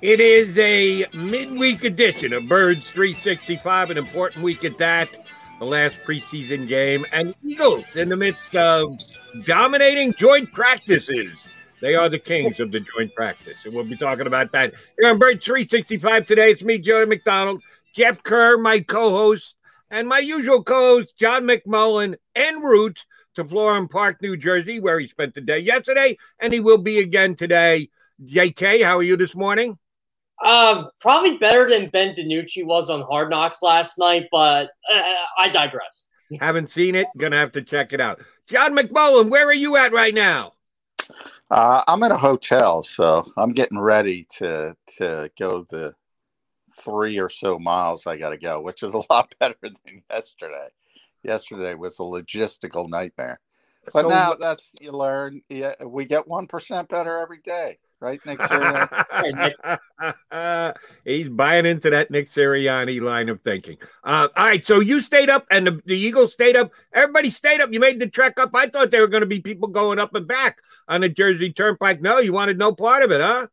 It is a midweek edition of Birds 365, an important week at that. The last preseason game, and Eagles in the midst of dominating joint practices. They are the kings of the joint practice, and we'll be talking about that here on Birds 365 today. It's me, Jody McDonald, Jeff Kerr, my co-host, and my usual co-host, John McMullen, en route to Florham Park, New Jersey, where he spent the day yesterday, and he will be again today. JK, how are you this morning? Um, probably better than Ben DiNucci was on Hard Knocks last night, but uh, I digress. Haven't seen it. Gonna have to check it out. John McMullen, where are you at right now? Uh, I'm at a hotel, so I'm getting ready to to go the three or so miles I got to go, which is a lot better than yesterday. Yesterday was a logistical nightmare, but so, now that's you learn. Yeah, we get one percent better every day right, Nick Sirianni? He's buying into that Nick Sirianni line of thinking. Uh, all right, so you stayed up, and the, the, Eagles stayed up. Everybody stayed up. You made the trek up. I thought there were going to be people going up and back on the Jersey Turnpike. No, you wanted no part of it, huh?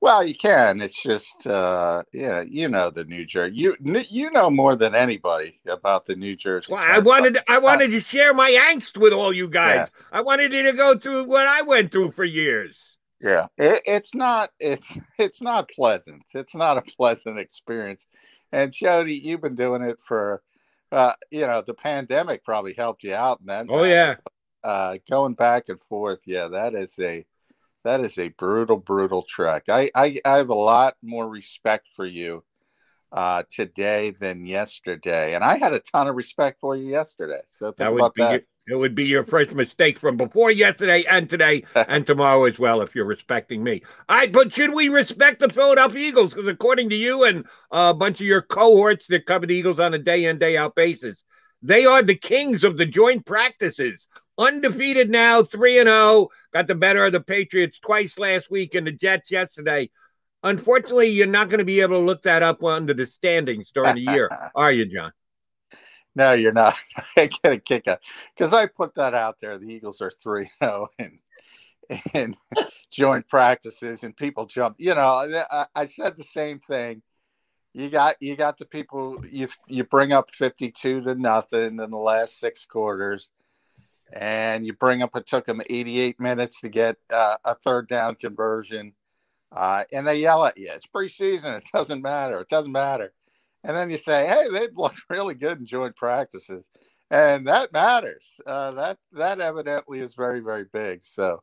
Well, you can. It's just, uh, yeah, you know the New Jersey. You you know more than anybody about the New Jersey. Well, I wanted I wanted to share my angst with all you guys. Yeah. I wanted you to go through what I went through for years. Yeah, it, it's not it's it's not pleasant. It's not a pleasant experience. And Jody, you've been doing it for, uh, you know, the pandemic probably helped you out. And then, oh yeah, uh, going back and forth, yeah, that is a that is a brutal, brutal trek. I I, I have a lot more respect for you uh, today than yesterday, and I had a ton of respect for you yesterday. So think that about that. It would be your first mistake from before yesterday and today and tomorrow as well if you're respecting me. All right, but should we respect the Philadelphia Eagles? Because according to you and uh, a bunch of your cohorts that cover the Eagles on a day in, day out basis, they are the kings of the joint practices. Undefeated now, 3 and 0. Got the better of the Patriots twice last week and the Jets yesterday. Unfortunately, you're not going to be able to look that up under the standings during the year, are you, John? No, you're not. I get a kick out because I put that out there. The Eagles are three zero in in joint practices, and people jump. You know, I, I, said the same thing. You got you got the people you you bring up fifty two to nothing in the last six quarters, and you bring up it took them eighty eight minutes to get uh, a third down conversion, uh, and they yell at you. It's preseason. It doesn't matter. It doesn't matter and then you say, "Hey, they look really good in joint practices," and that matters. Uh, that that evidently is very very big. So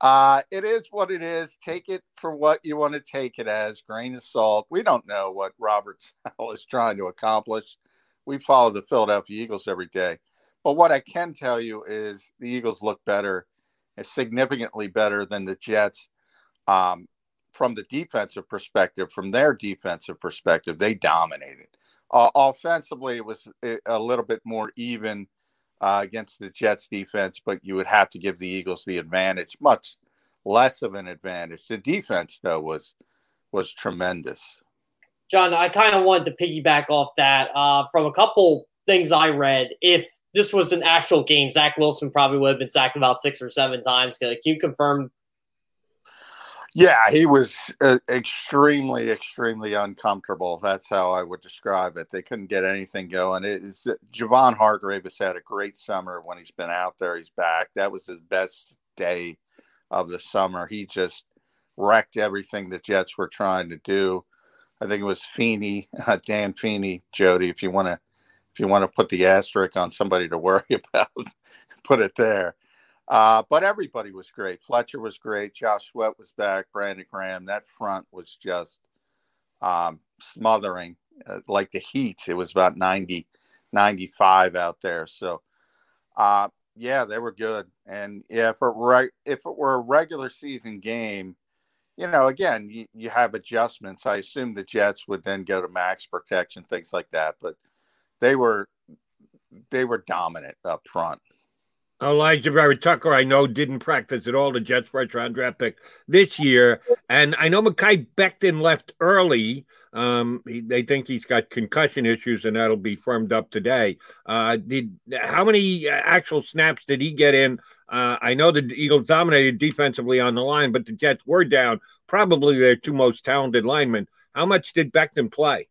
uh, it is what it is. Take it for what you want to take it as. Grain of salt. We don't know what Robert Saleh is trying to accomplish. We follow the Philadelphia Eagles every day, but what I can tell you is the Eagles look better, significantly better than the Jets. Um, from the defensive perspective, from their defensive perspective, they dominated. Uh, offensively, it was a little bit more even uh, against the Jets defense, but you would have to give the Eagles the advantage, much less of an advantage. The defense, though, was was tremendous. John, I kind of wanted to piggyback off that uh, from a couple things I read. If this was an actual game, Zach Wilson probably would have been sacked about six or seven times. Can you confirm yeah, he was uh, extremely, extremely uncomfortable. That's how I would describe it. They couldn't get anything going. It is Javon Hargrave has had a great summer when he's been out there. He's back. That was his best day of the summer. He just wrecked everything the Jets were trying to do. I think it was Feeney, uh, Dan Feeney, Jody. If you want to, if you want to put the asterisk on somebody to worry about, put it there. Uh, but everybody was great. Fletcher was great. Josh Sweat was back. Brandon Graham. That front was just um, smothering uh, like the heat. It was about 90, 95 out there. So uh, yeah, they were good, and yeah, if it were if it were a regular season game, you know, again, you, you have adjustments. I assume the Jets would then go to max protection, things like that, but they were they were dominant up front. Alijah Vera-Tucker, I know, didn't practice at all. The Jets' first round draft pick this year. And I know Mekhi Becton left early. Um, he, they think he's got concussion issues, and that'll be firmed up today. Uh, did How many actual snaps did he get in? Uh, I know the Eagles dominated defensively on the line, but the Jets were down probably their two most talented linemen. How much did Becton play?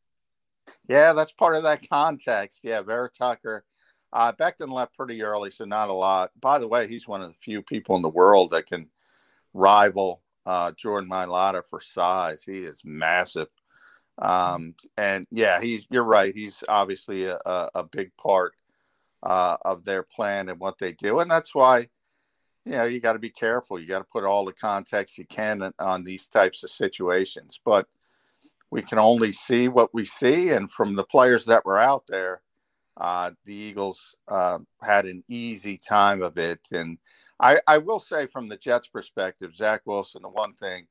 Yeah, that's part of that context. Yeah, Vera-Tucker uh, Becton left pretty early, so not a lot. By the way, he's one of the few people in the world that can rival uh, Jordan Mailata for size. He is massive. Um, and yeah, he's you're right. He's obviously a, a, a big part uh, of their plan and what they do, and that's why you know you got to be careful. You got to put all the context you can on these types of situations. But we can only see what we see, and from the players that were out there, uh, the Eagles uh, had an easy time of it. And I, I will say, from the Jets' perspective, Zach Wilson, the one thing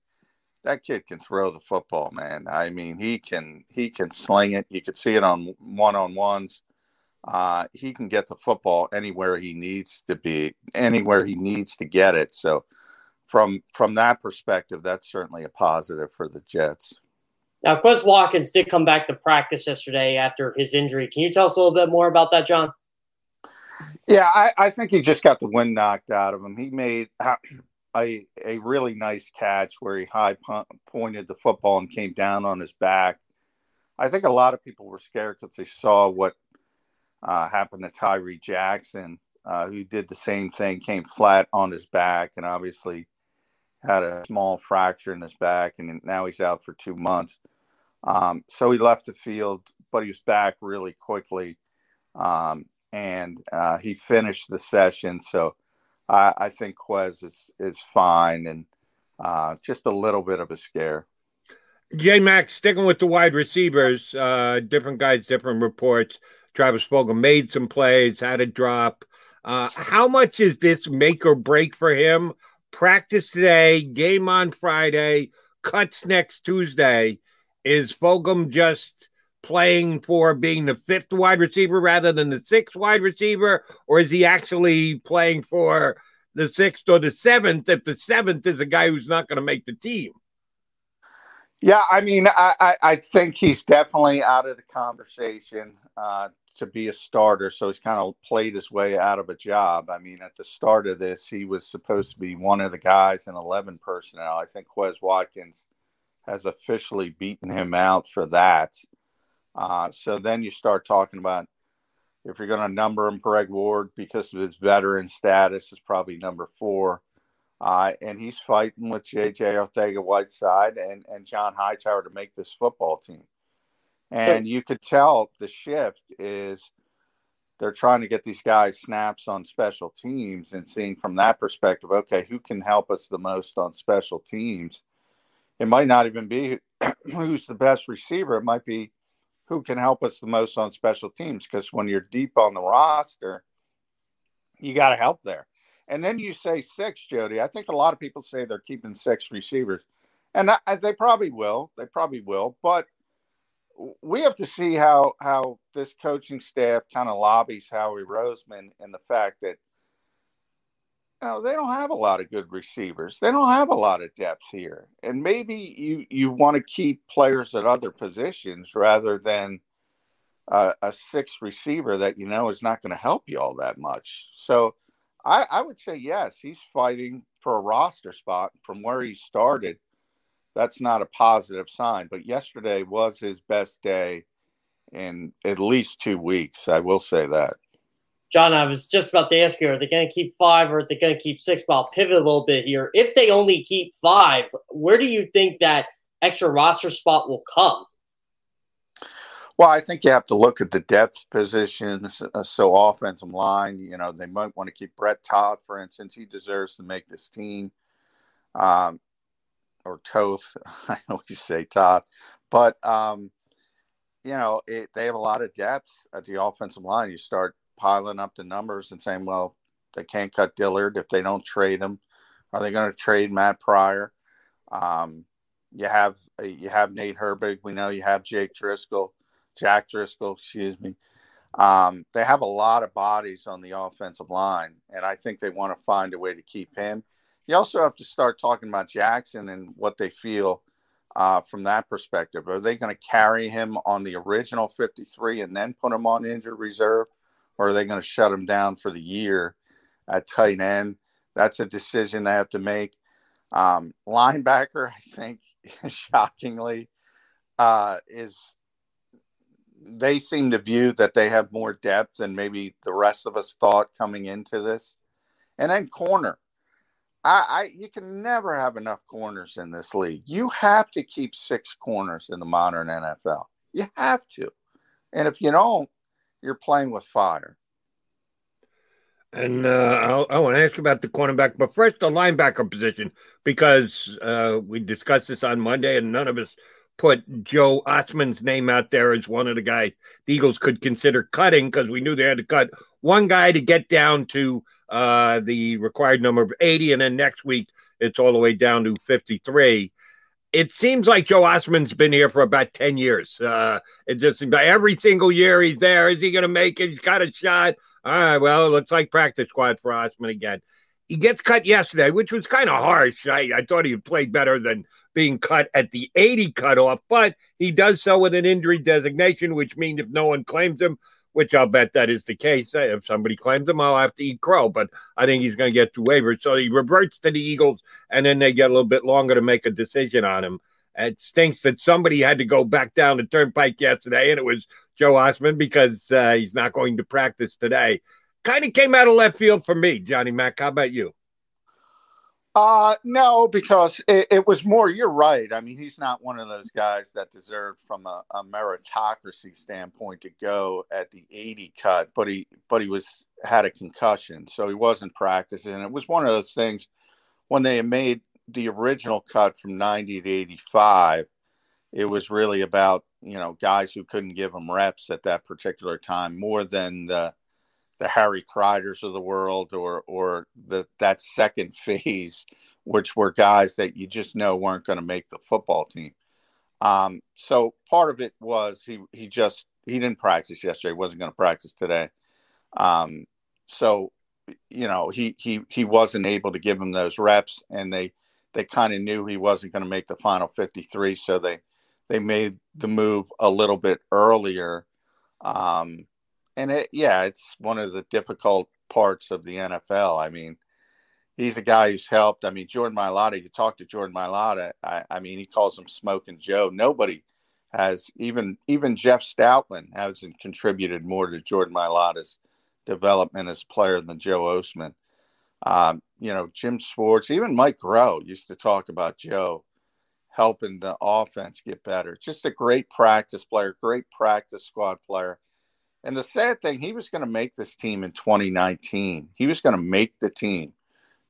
that kid can throw the football, man. I mean, he can he can sling it. You could see it on one on ones. Uh, he can get the football anywhere he needs to be, anywhere he needs to get it. So, from from that perspective, that's certainly a positive for the Jets. Now, Quez Watkins did come back to practice yesterday after his injury. Can you tell us a little bit more about that, John? Yeah, I, I think he just got the wind knocked out of him. He made a, a really nice catch where he high pointed the football and came down on his back. I think a lot of people were scared because they saw what uh, happened to Tyree Jackson, uh, who did the same thing, came flat on his back, and obviously had a small fracture in his back, and now he's out for two months. Um, so he left the field, but he was back really quickly, um, and uh, he finished the session. So I, I think Quez is is fine, and uh, just a little bit of a scare. J Mac, sticking with the wide receivers, uh, different guys, different reports. Travis Fulgham made some plays, had a drop. Uh, how much is this make or break for him? Practice today, game on Friday, cuts next Tuesday. Is Fulgham just playing for being the fifth wide receiver rather than the sixth wide receiver, or is he actually playing for the sixth or the seventh if the seventh is a guy who's not going to make the team? Yeah, I mean, I, I, I, think he's definitely out of the conversation uh, to be a starter. So he's kind of played his way out of a job. I mean, at the start of this, he was supposed to be one of the guys in 11 personnel. I think Quez Watkins has officially beaten him out for that. Uh, so then you start talking about if you're going to number him, Greg Ward, because of his veteran status, is probably number four. Uh, and he's fighting with J.J. Arcega-Whiteside and, and John Hightower to make this football team. And so, you could tell the shift is they're trying to get these guys snaps on special teams and seeing from that perspective, okay, who can help us the most on special teams? It might not even be who's the best receiver. It might be who can help us the most on special teams. Because when you're deep on the roster, you got to help there. And then you say six, Jody. I think a lot of people say they're keeping six receivers, and I, they probably will. They probably will. But we have to see how how this coaching staff kind of lobbies Howie Roseman and the fact that know, they don't have a lot of good receivers. They don't have a lot of depth here. And maybe you you want to keep players at other positions rather than a, a sixth receiver that you know is not going to help you all that much. So I, I would say yes, he's fighting for a roster spot from where he started. That's not a positive sign. But yesterday was his best day in at least two weeks. I will say that. John, I was just about to ask you, are they going to keep five or are they going to keep six? But I'll pivot a little bit here. If they only keep five, where do you think that extra roster spot will come? Well, I think you have to look at the depth positions. Uh, so, offensive line, you know, they might want to keep Brett Toth, for instance. He deserves to make this team. Um, or Toth, I always say Toth. But, um, you know, it, they have a lot of depth at the offensive line. You start piling up the numbers and saying, well, They can't cut Dillard if they don't trade him. Are they going to trade Matt Pryor? Um, you have you have Nate Herbig. We know you have Jake Driscoll, Jack Driscoll, excuse me. Um, they have a lot of bodies on the offensive line, and I think they want to find a way to keep him. You also have to start talking about Jackson and what they feel uh, from that perspective. Are they going to carry him on the original 53 and then put him on injured reserve, or are they going to shut him down for the year at tight end? That's a decision they have to make. Um, linebacker, I think, shockingly, uh, is they seem to view that they have more depth than maybe the rest of us thought coming into this. And then corner. I, I you can never have enough corners in this league. You have to keep six corners in the modern NFL. You have to. And if you don't, you're playing with fire. And uh, I want to ask about the cornerback, but first the linebacker position, because uh, we discussed this on Monday, and none of us put Joe Ostman's name out there as one of the guys the Eagles could consider cutting because we knew they had to cut one guy to get down to uh, the required number of 80, and then next week it's all the way down to 53. It seems like Joe Ostman's been here for about 10 years. Uh, it just seems like every single year he's there. Is he going to make it? He's got a shot. All right, well, it looks like practice squad for Ostman again. He gets cut yesterday, which was kind of harsh. I, I thought he played better than being cut at the 80 cutoff, but he does so with an injury designation, which means if no one claims him, which I'll bet that is the case. If somebody claims him, I'll have to eat crow, but I think he's going to get two waivers. So he reverts to the Eagles, and then they get a little bit longer to make a decision on him. It stinks that somebody had to go back down the turnpike yesterday, and it was Joe Ostman because uh, he's not going to practice today kind of came out of left field for me, Johnny Mack. How about you? Uh no, because it, it, was more. You're right. I mean, he's not one of those guys that deserved, from a, a, meritocracy standpoint, to go at the 80 cut. But he, but he was had a concussion, so he wasn't practicing. It was one of those things when they made the original cut from 90 to 85. It was really about you know guys who couldn't give him reps at that particular time more than the the Harry Kreiders of the world or or the that second phase, which were guys that you just know weren't going to make the football team. Um, so part of it was he he just he didn't practice yesterday, wasn't going to practice today. Um, so you know he he he wasn't able to give him those reps, and they they kind of knew he wasn't going to make the final 53, so they they made the move a little bit earlier. Um, and it, yeah, it's one of the difficult parts of the NFL. I mean, he's a guy who's helped. I mean, Jordan Mailata, you talk to Jordan Mailata, I, I mean, he calls him Smoking Joe. Nobody has, even even Jeff Stoutland hasn't contributed more to Jordan Mailata's development as a player than Joe Ostman. Um, you know, Jim Schwartz, even Mike Groh used to talk about Joe helping the offense get better. Just a great practice player, great practice squad player. And the sad thing, he was going to make this team in 2019. He was going to make the team.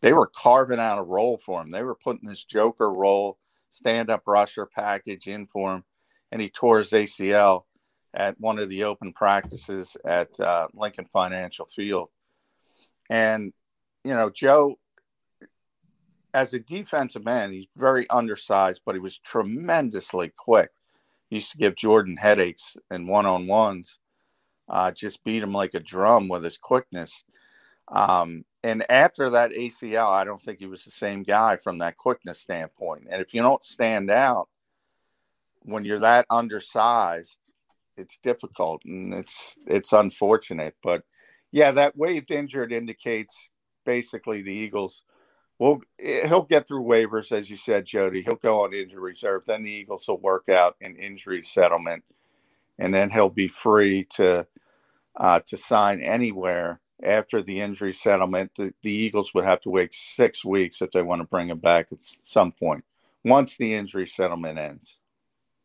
They were carving out a role for him. They were putting this Joker role, stand up rusher package in for him. And he tore his ACL at one of the open practices at uh, Lincoln Financial Field. And, you know, Joe, as a defensive man, he's very undersized, but he was tremendously quick. He used to give Jordan headaches in one on ones uh, just beat him like a drum with his quickness. Um, and after that ACL, I don't think he was the same guy from that quickness standpoint. And if you don't stand out when you're that undersized, it's difficult and it's it's unfortunate. But yeah, that waived injured indicates basically the Eagles. Well, he'll get through waivers, as you said, Jody. He'll go on injury reserve. Then the Eagles will work out an injury settlement and then he'll be free to uh, to sign anywhere after the injury settlement. The, the Eagles would have to wait six weeks if they want to bring him back at some point once the injury settlement ends.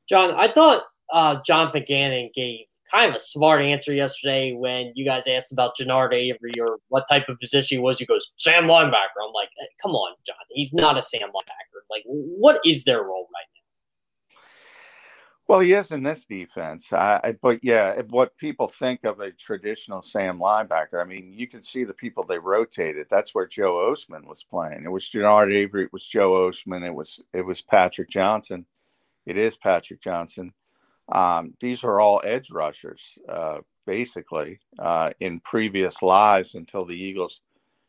John, I thought uh, Jonathan Gannon gave kind of a smart answer yesterday when you guys asked about Genard Avery or what type of position he was. He goes, Sam linebacker. I'm like, come on, John. He's not a Sam linebacker. Like, what is their role right? Well, he is in this defense. I, but yeah, what people think of a traditional Sam linebacker, I mean, you can see the people they rotated. That's where Joe Ostman was playing. It was Genard Avery, it was Joe Ostman, it was it was Patrick Johnson. It is Patrick Johnson. Um, these are all edge rushers, uh, basically, uh, in previous lives until the Eagles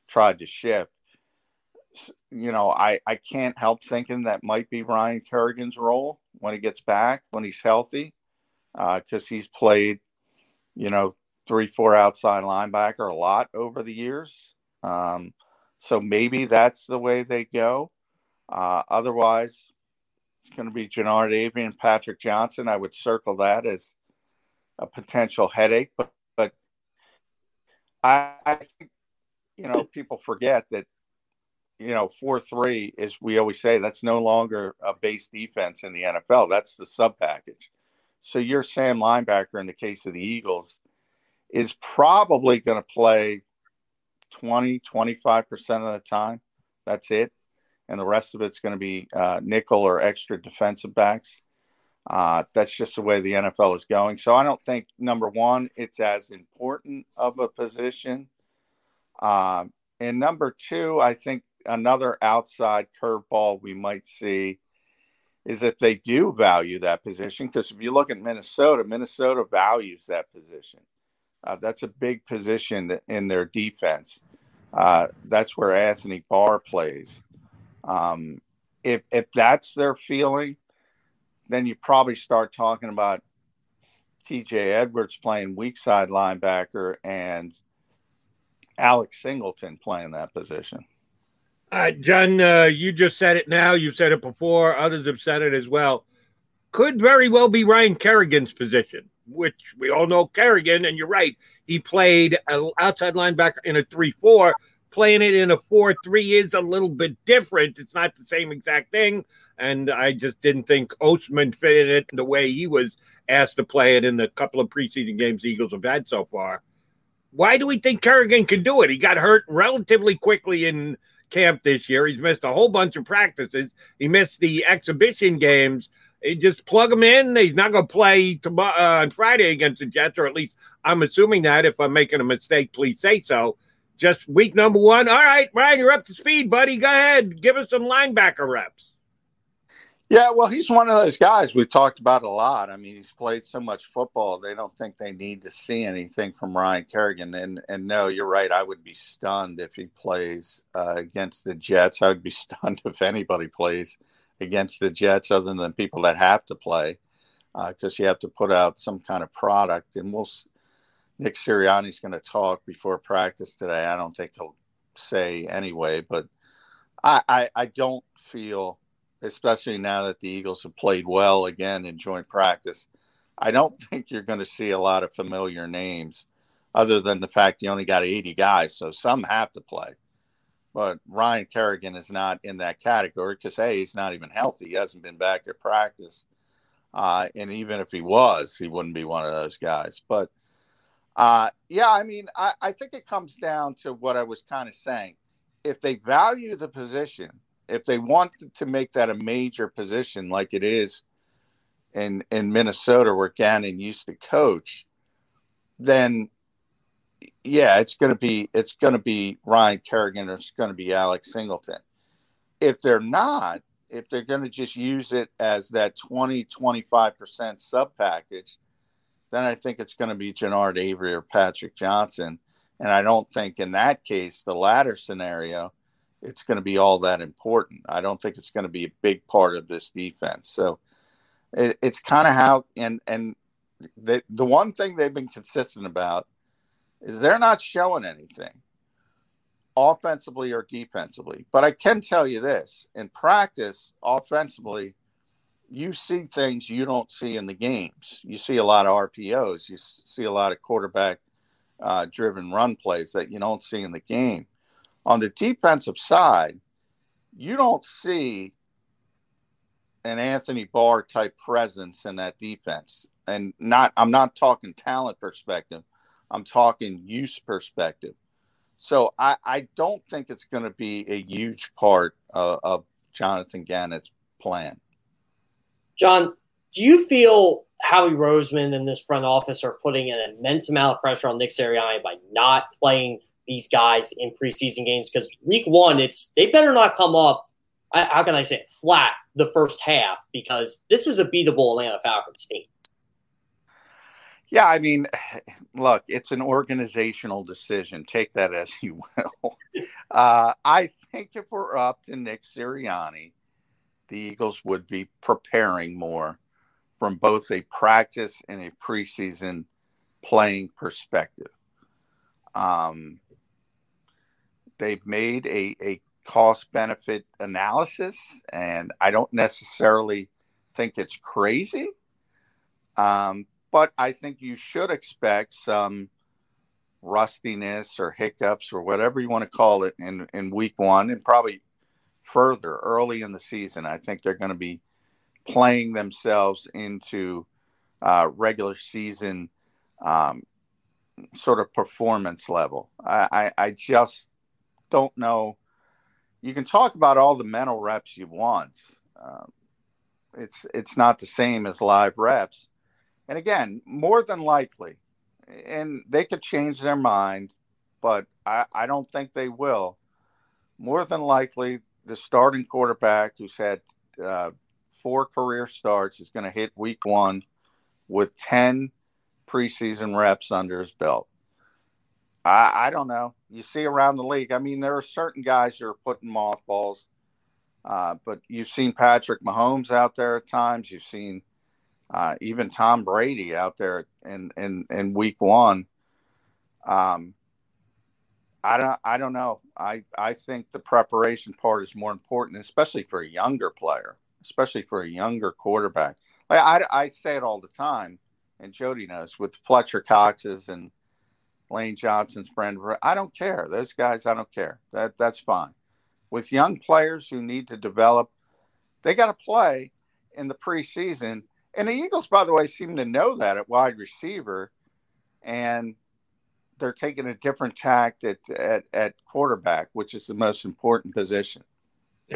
tried to shift. You know, I, I can't help thinking that might be Ryan Kerrigan's role when he gets back, when he's healthy, because uh, he's played, you know, three, four outside linebacker a lot over the years. Um, so maybe that's the way they go. Uh, otherwise, it's going to be Genard Avery and Patrick Johnson. I would circle that as a potential headache, but but I, I think you know people forget that you know four three is we always say that's no longer a base defense in the NFL. That's the sub package. So your Sam linebacker in the case of the Eagles is probably going to play 20 25% of the time. That's it and the rest of it's going to be uh, nickel or extra defensive backs. Uh, that's just the way the NFL is going. So I don't think number one, it's as important of a position. Um, and number two, I think another outside curveball we might see is if they do value that position. Because if you look at Minnesota, Minnesota values that position. Uh, that's a big position in their defense. Uh, that's where Anthony Barr plays. Um, if if that's their feeling, then you probably start talking about T.J. Edwards playing weak side linebacker and Alex Singleton playing that position. Uh, John, uh, you just said it now. You've said it before. Others have said it as well. Could very well be Ryan Kerrigan's position, which we all know Kerrigan, and you're right. He played outside linebacker in a 3 4, playing it in a 4 3 is a little bit different. It's not the same exact thing. And I just didn't think Ostman fit in it the way he was asked to play it in the couple of preseason games the Eagles have had so far. Why do we think Kerrigan can do it? He got hurt relatively quickly in camp this year. He's missed a whole bunch of practices. He missed the exhibition games. You just plug him in. He's not going to play tomorrow, uh, on Friday against the Jets, or at least I'm assuming that. If I'm making a mistake, please say so just week number one. All right, Ryan, you're up to speed, buddy. Go ahead. Give us some linebacker reps. Yeah, well, he's one of those guys we've talked about a lot. I mean, he's played so much football; they don't think they need to see anything from Ryan Kerrigan. And and no, you're right. I would be stunned if he plays uh, against the Jets. I would be stunned if anybody plays against the Jets, other than people that have to play, because uh, you have to put out some kind of product. And we'll Nick Sirianni's going to talk before practice today. I don't think he'll say anyway, but I, I, I don't feel, especially now that the Eagles have played well again in joint practice, I don't think you're going to see a lot of familiar names other than the fact you only got 80 guys, so some have to play. But Ryan Kerrigan is not in that category because, hey, he's not even healthy. He hasn't been back at practice. Uh, and even if he was, he wouldn't be one of those guys. But uh, yeah, I mean, I, I think it comes down to what I was kind of saying. If they value the position, if they want to make that a major position like it is in in Minnesota where Gannon used to coach, then yeah, it's gonna be it's gonna be Ryan Kerrigan or it's gonna be Alex Singleton. If they're not, if they're gonna just use it as that 20, 25% sub package, then I think it's going to be Genard Avery or Patrick Johnson. And I don't think in that case, the latter scenario, it's going to be all that important. I don't think it's going to be a big part of this defense. So it, it's kind of how, and, and the, the one thing they've been consistent about is they're not showing anything offensively or defensively. But I can tell you this in practice, offensively, you see things you don't see in the games. You see a lot of RPOs. You see a lot of quarterback uh, driven run plays that you don't see in the game. On the defensive side, you don't see an Anthony Barr type presence in that defense. And not, I'm not talking talent perspective. I'm talking use perspective. So I, I don't think it's going to be a huge part of, of Jonathan Gannon's plan. John, do you feel Howie Roseman and this front office are putting an immense amount of pressure on Nick Sirianni by not playing these guys in preseason games? Because week one, it's they better not come up. How can I say it, flat the first half because this is a beatable Atlanta Falcons team. Yeah, I mean, look, it's an organizational decision. Take that as you will. Uh, I think if we're up to Nick Sirianni, the Eagles would be preparing more from both a practice and a preseason playing perspective. Um, they've made a, a cost benefit analysis, and I don't necessarily think it's crazy. Um, but I think you should expect some rustiness or hiccups or whatever you want to call it in, in week one and probably further early in the season. I think they're going to be playing themselves into uh, regular season um, sort of performance level. I, I, I, just don't know. You can talk about all the mental reps you want. Uh, it's it's not the same as live reps. And again, more than likely, and they could change their mind, but I, I don't think they will. More than likely, the starting quarterback who's had uh, four career starts is going to hit week one with 10 preseason reps under his belt. I, I don't know. You see around the league, I mean, there are certain guys who are putting mothballs, uh, but you've seen Patrick Mahomes out there at times. You've seen uh, even Tom Brady out there in, in, in week one. Um, I don't, I don't know. I, I think the preparation part is more important, especially for a younger player especially for a younger quarterback. Like I, I say it all the time, and Jody knows with Fletcher Cox's and Lane Johnson's friend. I don't care. Those guys, I don't care. That that's fine. With young players who need to develop, they got to play in the preseason. And the Eagles, by the way, seem to know that at wide receiver, and they're taking a different tact at, at, at quarterback, which is the most important position.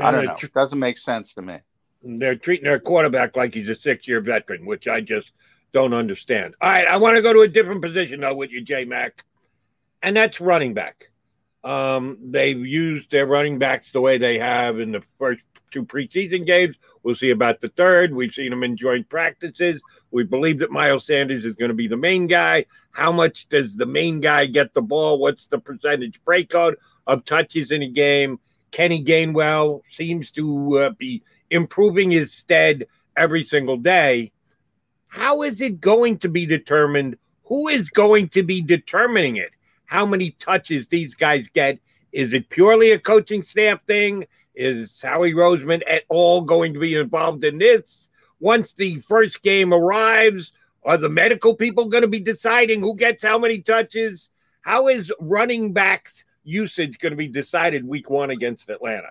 I don't know. It doesn't make sense to me. They're treating their quarterback like he's a six year veteran, which I just don't understand. All right, I want to go to a different position though with you, J Mac, and that's running back. Um, they've used their running backs the way they have in the first two preseason games. We'll see about the third. We've seen them in joint practices. We believe that Miles Sanders is going to be the main guy. How much does the main guy get the ball? What's the percentage breakout of touches in a game? Kenny Gainwell seems to uh, be improving his stead every single day. How is it going to be determined? Who is going to be determining it? How many touches these guys get? Is it purely a coaching staff thing? Is Howie Roseman at all going to be involved in this? Once the first game arrives, are the medical people going to be deciding who gets how many touches? How is running backs usage going to be decided week one against Atlanta?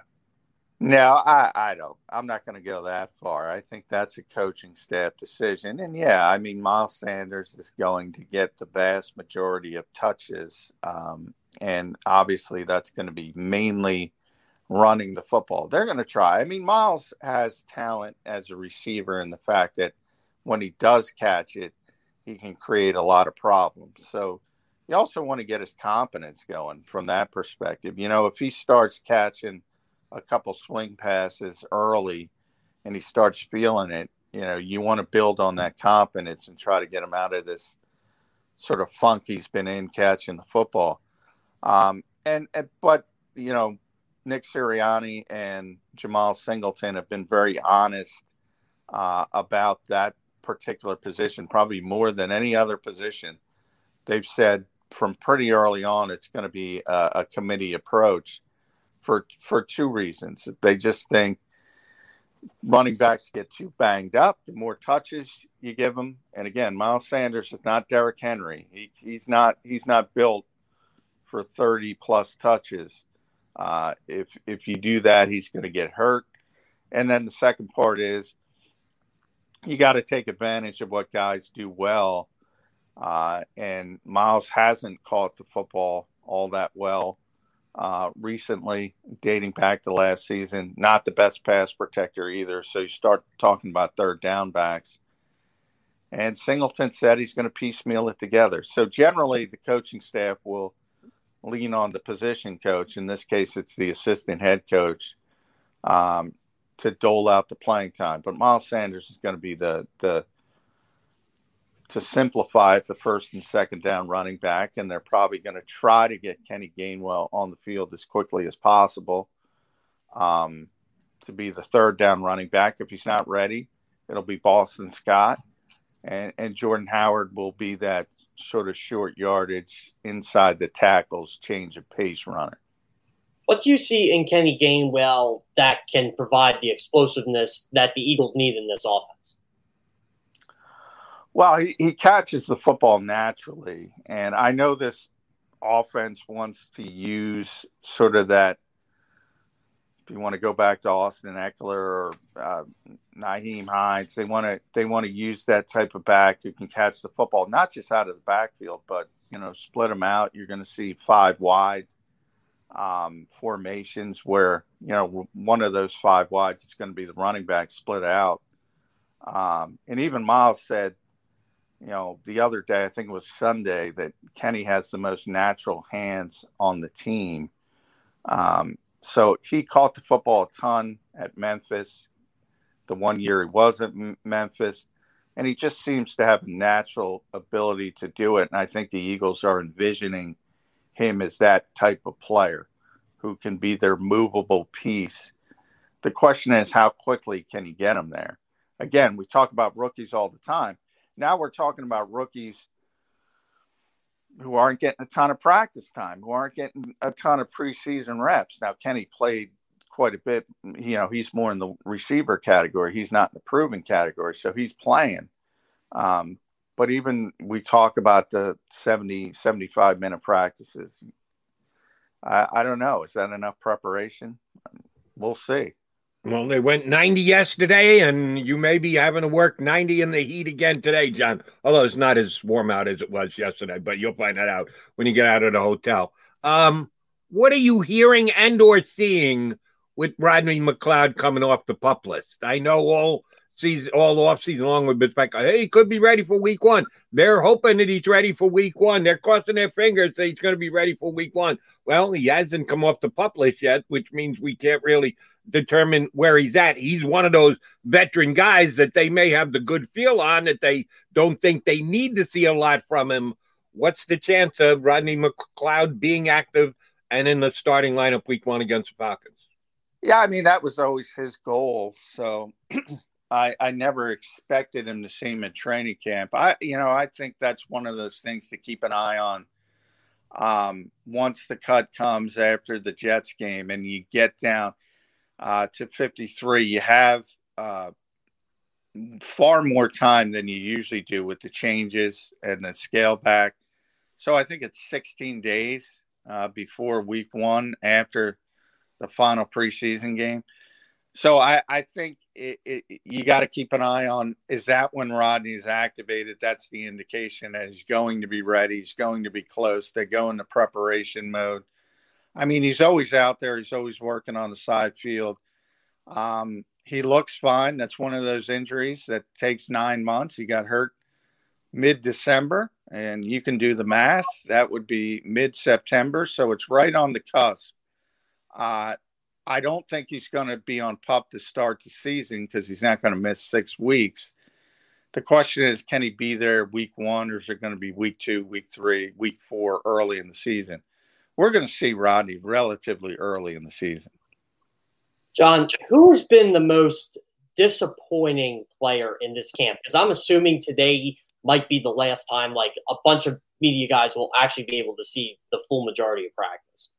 No, I, I don't. I'm not going to go that far. I think that's a coaching staff decision. And yeah, I mean, Miles Sanders is going to get the vast majority of touches. Um, and obviously, that's going to be mainly running the football. They're going to try. I mean, Miles has talent as a receiver in the fact that when he does catch it, he can create a lot of problems. So you also want to get his confidence going from that perspective. You know, if he starts catching – a couple swing passes early and he starts feeling it, you know, you want to build on that confidence and try to get him out of this sort of funk he's been in catching the football. Um, and, and, but, you know, Nick Sirianni and Jemal Singleton have been very honest uh, about that particular position, probably more than any other position. They've said from pretty early on it's going to be a, a committee approach for for two reasons. They just think running backs get too banged up. The more touches you give them, and again, Miles Sanders is not Derrick Henry. He, he's not he's not built for thirty plus touches. Uh, if if you do that, he's going to get hurt. And then the second part is you got to take advantage of what guys do well. Uh, and Miles hasn't caught the football all that well uh, recently, dating back to last season. Not the best pass protector either. So you start talking about third down backs. And Singleton said he's going to piecemeal it together. So generally, the coaching staff will lean on the position coach. In this case, it's the assistant head coach um, to dole out the playing time. But Miles Sanders is going to be the the to simplify it, the first and second down running back, and they're probably going to try to get Kenny Gainwell on the field as quickly as possible um, to be the third down running back. If he's not ready, it'll be Boston Scott, and and Jordan Howard will be that sort of short yardage inside the tackles, change of pace runner. What do you see in Kenny Gainwell that can provide the explosiveness that the Eagles need in this offense? Well, he, he catches the football naturally. And I know this offense wants to use sort of that. If you want to go back to Austin Ekeler or uh, Nyheim Hines, they want to they want to use that type of back who can catch the football, not just out of the backfield, but you know, split them out. You're going to see five wide um, formations where you know one of those five wides is going to be the running back split out. Um, and even Miles said you know, the other day, I think it was Sunday, that Kenny has the most natural hands on the team. Um, so he caught the football a ton at Memphis. The one year he was at M- Memphis, and he just seems to have a natural ability to do it. And I think the Eagles are envisioning him as that type of player who can be their movable piece. The question is, how quickly can you get him there? Again, we talk about rookies all the time now we're talking about rookies who aren't getting a ton of practice time, who aren't getting a ton of preseason reps. Now, Kenny played quite a bit. You know, he's more in the receiver category. He's not in the proven category, so he's playing. Um, but even we talk about the 70, 75 minute practices. I, I don't know. Is that enough preparation? We'll see. Well, they went 90 yesterday, and you may be having to work 90 in the heat again today, John. Although it's not as warm out as it was yesterday, but you'll find that out when you get out of the hotel. Um, what are you hearing and or seeing with Rodney McLeod coming off the pup list? I know all season, all off season long with Bisbeck. Hey, he could be ready for week one. They're hoping that he's ready for week one. They're crossing their fingers that he's going to be ready for week one. Well, he hasn't come off the pup list yet, which means we can't really determine where he's at. He's one of those veteran guys that they may have the good feel on that they don't think they need to see a lot from him. What's the chance of Rodney McLeod being active and in the starting lineup week one against the Falcons? Yeah, I mean that was always his goal. So I, I never expected him to see him in training camp. I, you know, I think that's one of those things to keep an eye on. Um, once the cut comes after the Jets game and you get down uh, to 53, you have uh, far more time than you usually do with the changes and the scale back. So I think it's 16 days uh, before week one after the final preseason game. So I, I think it, it, you got to keep an eye on is that when Rodney's activated? That's the indication that he's going to be ready. He's going to be close. They go into preparation mode. I mean, he's always out there. He's always working on the side field. Um, he looks fine. That's one of those injuries that takes nine months. He got hurt mid December, and you can do the math. That would be mid September. So it's right on the cusp. Uh, I don't think he's going to be on pup to start the season because he's not going to miss six weeks. The question is, can he be there week one, or is it going to be week two, week three, week four, early in the season? We're going to see Rodney relatively early in the season. John, who's been the most disappointing player in this camp? Because I'm assuming today might be the last time, like a bunch of media guys will actually be able to see the full majority of practice.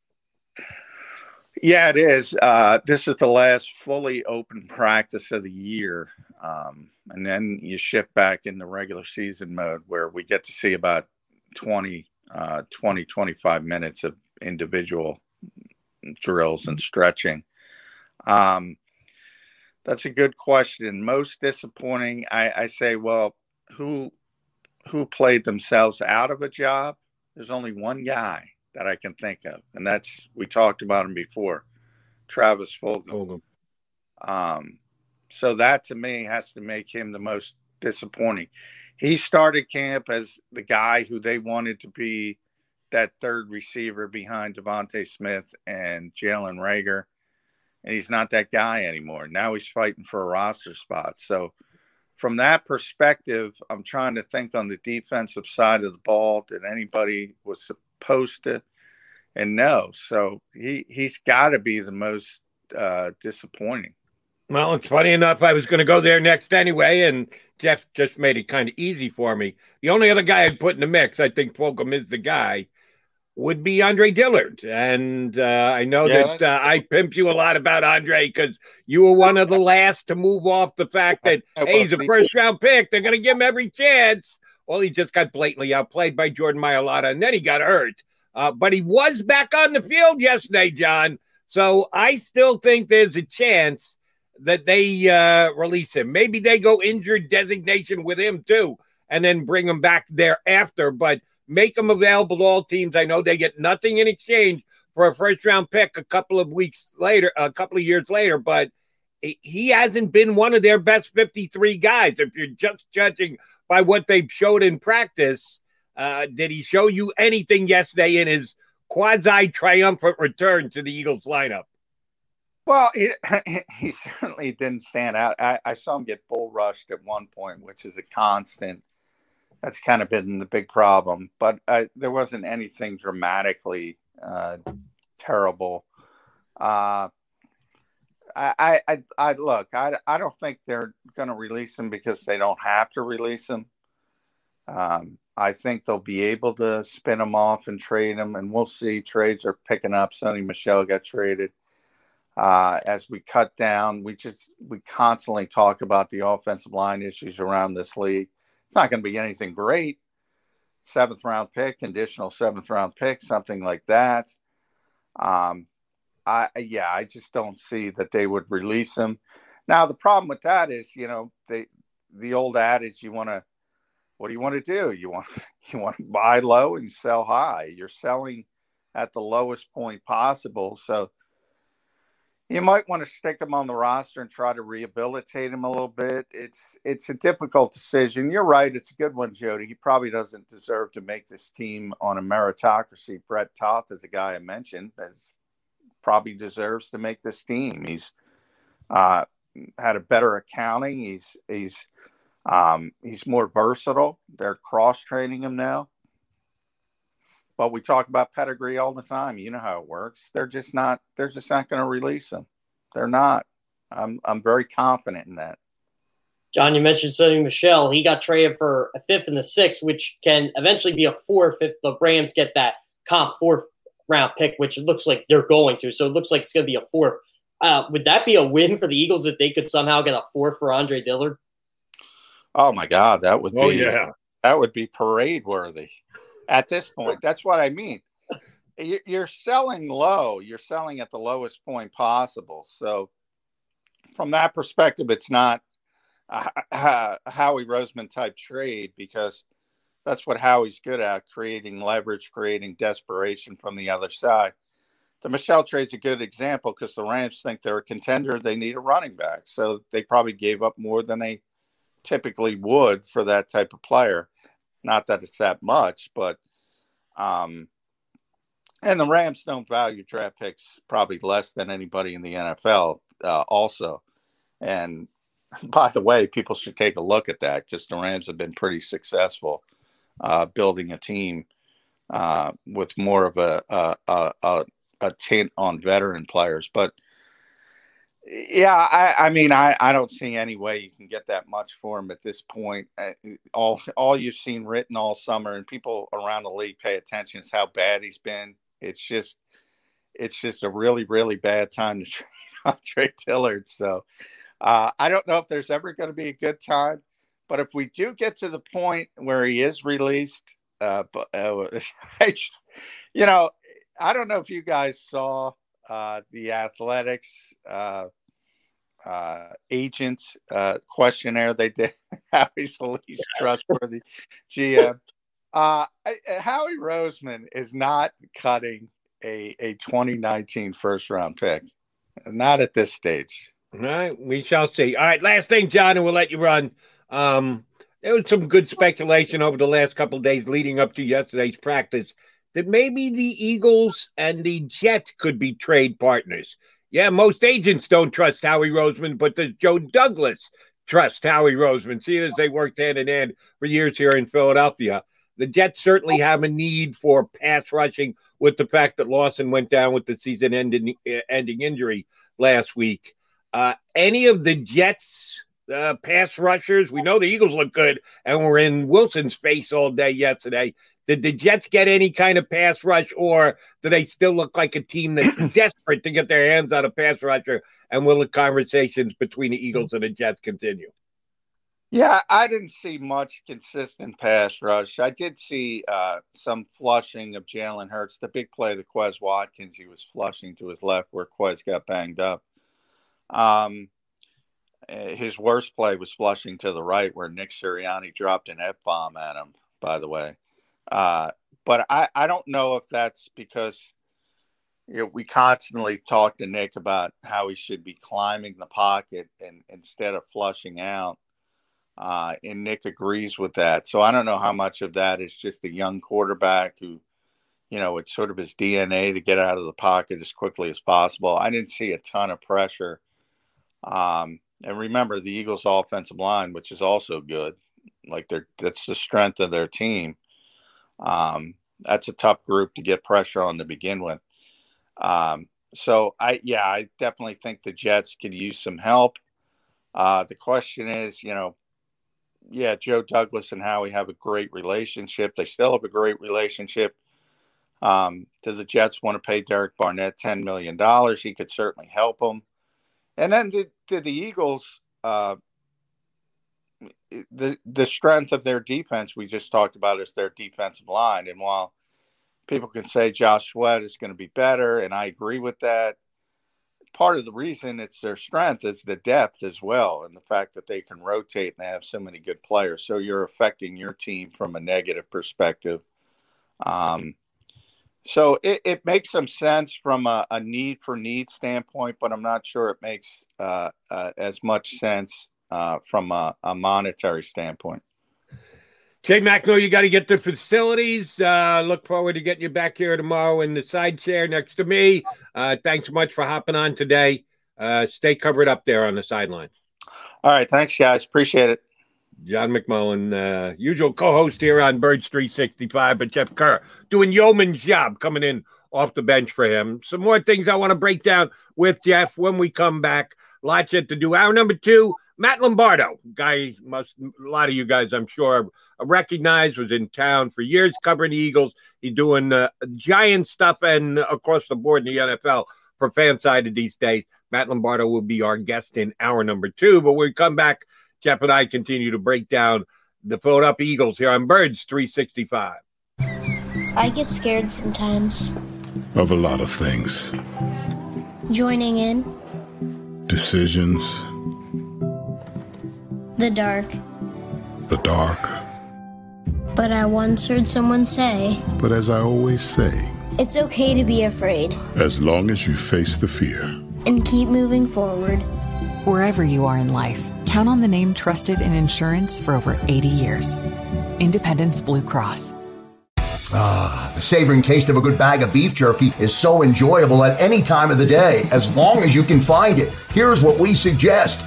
Yeah, it is. Uh, this is the last fully open practice of the year. Um, and then you shift back in the regular season mode where we get to see about 20, uh, 20 25 minutes of individual drills and stretching. Um, that's a good question. Most disappointing, I, I say, well, who who played themselves out of a job? There's only one guy that I can think of, and that's we talked about him before, Travis Fulgham. Um, so that to me has to make him the most disappointing. he started camp as the guy who they wanted to be that third receiver behind DeVonta Smith and Jalen Reagor, And he's not that guy anymore. Now he's fighting for a roster spot. So, from that perspective, I'm trying to think on the defensive side of the ball. Did anybody was supposed it And no. So he he's got to be the most uh, disappointing. Well, it's funny enough. I was going to go there next anyway, and Jeff just made it kind of easy for me. The only other guy I'd put in the mix, I think Fulgham is the guy, would be Andre Dillard. And uh, I know yeah, that uh, I pimped you a lot about Andre because you were one of the last to move off the fact that, hey, he's a first round pick. They're going to give him every chance. Well, he just got blatantly outplayed by Jordan Mailata, and then he got hurt. Uh, but he was back on the field yesterday, John. So I still think there's a chance that they uh, release him. Maybe they go injured designation with him too, and then bring him back thereafter. But make him available to all teams. I know they get nothing in exchange for a first round pick a couple of weeks later, a couple of years later, but he hasn't been one of their best 53 guys. If you're just judging by what they've showed in practice, uh, did he show you anything yesterday in his quasi triumphant return to the Eagles lineup? Well, he, he certainly didn't stand out. I, I, saw him get bull rushed at one point, which is a constant. That's kind of been the big problem. But uh, there wasn't anything dramatically uh, terrible. Uh, I, I, I look. I, I don't think they're going to release him because they don't have to release him. Um, I think they'll be able to spin him off and trade him, and we'll see. Trades are picking up. Sony Michel got traded uh, as we cut down. We just we constantly talk about the offensive line issues around this league. It's not going to be anything great. Seventh round pick, conditional seventh round pick, something like that. Um, I yeah, I just don't see that they would release him. Now the problem with that is, you know, they the old adage, you want to, what do you want to do? You want you want to buy low and sell high. You're selling at the lowest point possible, so you might want to stick him on the roster and try to rehabilitate him a little bit. It's it's a difficult decision. You're right. It's a good one, Jody. He probably doesn't deserve to make this team on a meritocracy. Brett Toth is a guy I mentioned as probably deserves to make this team. He's uh, had a better accounting. He's he's um, he's more versatile. They're cross training him now. But we talk about pedigree all the time. You know how it works. They're just not. They're just not going to release him. They're not. I'm. I'm very confident in that. John, you mentioned Sony Michel. He got traded for a fifth and the sixth, which can eventually be a fourth if the Rams get that comp fourth round pick, which it looks like they're going to. So it looks like it's going to be a fourth. Uh, would that be a win for the Eagles if they could somehow get a fourth for Andre Dillard? Oh my God, that would oh, be yeah. that would be parade worthy at this point. That's what I mean. You're selling low. You're selling at the lowest point possible. So, from that perspective, it's not a Howie Roseman type trade because that's what Howie's good at creating leverage, creating desperation from the other side. The Michel trade's a good example because the Rams think they're a contender. They need a running back. So they probably gave up more than they typically would for that type of player. Not that it's that much, but um, and the Rams don't value draft picks probably less than anybody in the NFL, uh, also. And by the way, people should take a look at that because the Rams have been pretty successful uh, building a team uh, with more of a, a, a, a tint on veteran players. But yeah, I, I mean, I, I don't see any way you can get that much for him at this point. Uh, all all you've seen written all summer, and people around the league pay attention is how bad he's been. It's just, it's just a really really bad time to trade Andre Dillard. So, uh, I don't know if there's ever going to be a good time, but if we do get to the point where he is released, uh, but uh, I just, you know, I don't know if you guys saw uh, the athletics uh, uh, agent uh, questionnaire they did. Howie's the least trustworthy GM. Uh, Howie Roseman is not cutting a, a 2019 first round pick. Not at this stage. All right, we shall see. All right, last thing, John, and we'll let you run. Um, there was some good speculation over the last couple days leading up to yesterday's practice that maybe the Eagles and the Jets could be trade partners. Yeah, most agents don't trust Howie Roseman, but does Joe Douglas trust Howie Roseman, seeing as they worked hand in hand for years here in Philadelphia? The Jets certainly have a need for pass rushing with the fact that Lawson went down with the season ending, ending injury last week. Uh, any of the Jets uh, pass rushers, we know the Eagles look good and we're in Wilson's face all day yesterday. Did the Jets get any kind of pass rush, or do they still look like a team that's desperate to get their hands on a pass rusher? And will the conversations between the Eagles and the Jets continue? Yeah, I didn't see much consistent pass rush. I did see uh, some flushing of Jalen Hurts. The big play, the Quez Watkins, he was flushing to his left where Quez got banged up. Um, his worst play was flushing to the right where Nick Sirianni dropped an F bomb at him, by the way. Uh, but I, I don't know if that's because you know, we constantly talk to Nick about how he should be climbing the pocket and instead of flushing out. Uh, and Nick agrees with that. So I don't know how much of that is just a young quarterback who, you know, it's sort of his DNA to get out of the pocket as quickly as possible. I didn't see a ton of pressure. Um, and remember the Eagles' offensive line, which is also good. Like they're that's the strength of their team. Um, that's a tough group to get pressure on to begin with. Um, so I, yeah, I definitely think the Jets could use some help. Uh, the question is, you know, yeah, Joe Douglas and Howie have a great relationship. They still have a great relationship. Um, do the Jets want to pay Derek Barnett ten million dollars? He could certainly help them. And then did, did the Eagles uh, the the strength of their defense we just talked about is their defensive line. And while people can say Josh Sweat is going to be better, and I agree with that, part of the reason it's their strength is the depth as well, and the fact that they can rotate and they have so many good players. So you're affecting your team from a negative perspective. Um, so it, it makes some sense from a, a, need for need standpoint, but I'm not sure it makes uh, uh, as much sense uh, from a, a, monetary standpoint. Jay Macklow, you got to get the facilities. Uh, look forward to getting you back here tomorrow in the side chair next to me. Uh, thanks so much for hopping on today. Uh, stay covered up there on the sideline. All right. Thanks, guys. Appreciate it. John McMullen, uh, usual co-host here on Birds 365, but Jeff Kerr doing yeoman's job coming in off the bench for him. Some more things I want to break down with Jeff when we come back. Lots yet to do. Hour number two, Matt Lombardo, guy most a lot of you guys I'm sure recognize was in town for years covering the Eagles. He's doing uh, giant stuff and across the board in the NFL for fan sided these days. Matt Lombardo will be our guest in hour number two. But we come back, Jeff and I continue to break down the Philadelphia Eagles here on Birds 365. I get scared sometimes. Of a lot of things. Joining in decisions, the dark. The dark. But I once heard someone say, But as I always say, it's okay to be afraid. As long as you face the fear and keep moving forward. Wherever you are in life, count on the name trusted in insurance for over 80 years Independence Blue Cross. Ah, the savoring taste of a good bag of beef jerky is so enjoyable at any time of the day, as long as you can find it. Here's what we suggest.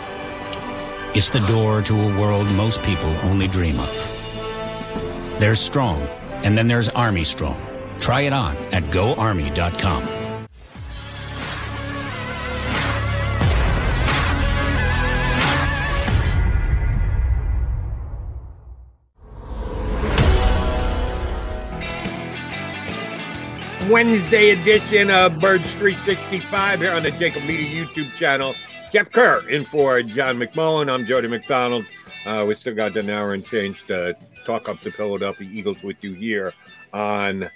It's the door to a world most people only dream of. There's Strong, and then there's Army Strong. Try it on at goarmy.com. Wednesday edition of Birds 365 here on the Jacob Media YouTube channel. Jeff Kerr in for John McMullen. I'm Jody McDonald. Uh, we still got an hour and change to talk up the Philadelphia Eagles with you here on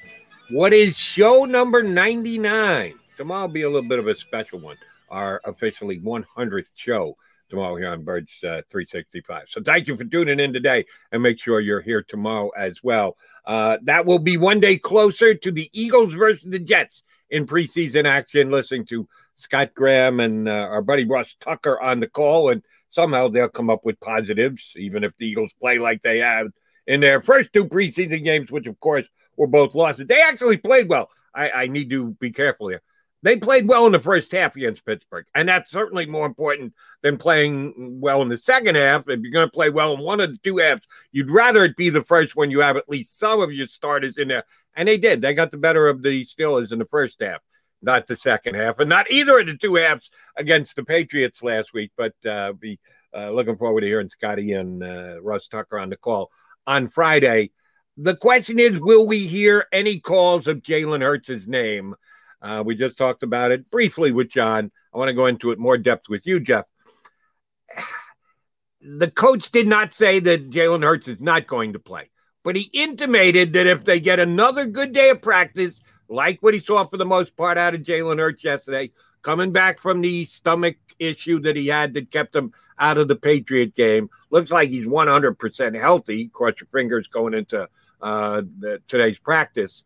what is show number 99. Tomorrow will be a little bit of a special one, our officially 100th show tomorrow here on Birds uh, 365. So thank you for tuning in today and make sure you're here tomorrow as well. Uh, that will be one day closer to the Eagles versus the Jets in preseason action, listening to Scott Graham and uh, our buddy Ross Tucker on the call, and somehow they'll come up with positives, even if the Eagles play like they have in their first two preseason games, which of course were both losses. They actually played well. I, I need to be careful here. They played well in the first half against Pittsburgh, and that's certainly more important than playing well in the second half. If you're going to play well in one of the two halves, you'd rather it be the first when you have at least some of your starters in there. And they did. They got the better of the Steelers in the first half not the second half, and not either of the two halves against the Patriots last week. But uh, be uh, looking forward to hearing Scotty and uh, Ross Tucker on the call on Friday. The question is, will we hear any calls of Jalen Hurts' name? Uh, we just talked about it briefly with John. I want to go into it more depth with you, Jeff. The coach did not say that Jalen Hurts is not going to play, but he intimated that if they get another good day of practice, like what he saw for the most part out of Jalen Hurts yesterday, coming back from the stomach issue that he had that kept him out of the Patriot game. Looks like he's 100% healthy. Cross your fingers going into uh, the, today's practice.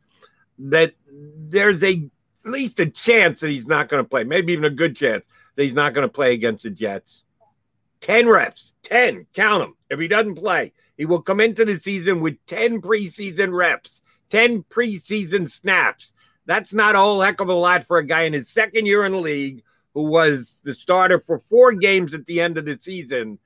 That there's a at least a chance that he's not going to play, maybe even a good chance that he's not going to play against the Jets. 10 reps, 10, count them. If he doesn't play, he will come into the season with 10 preseason reps. 10 preseason snaps. That's not a whole heck of a lot for a guy in his second year in the league who was the starter for four games at the end of the season.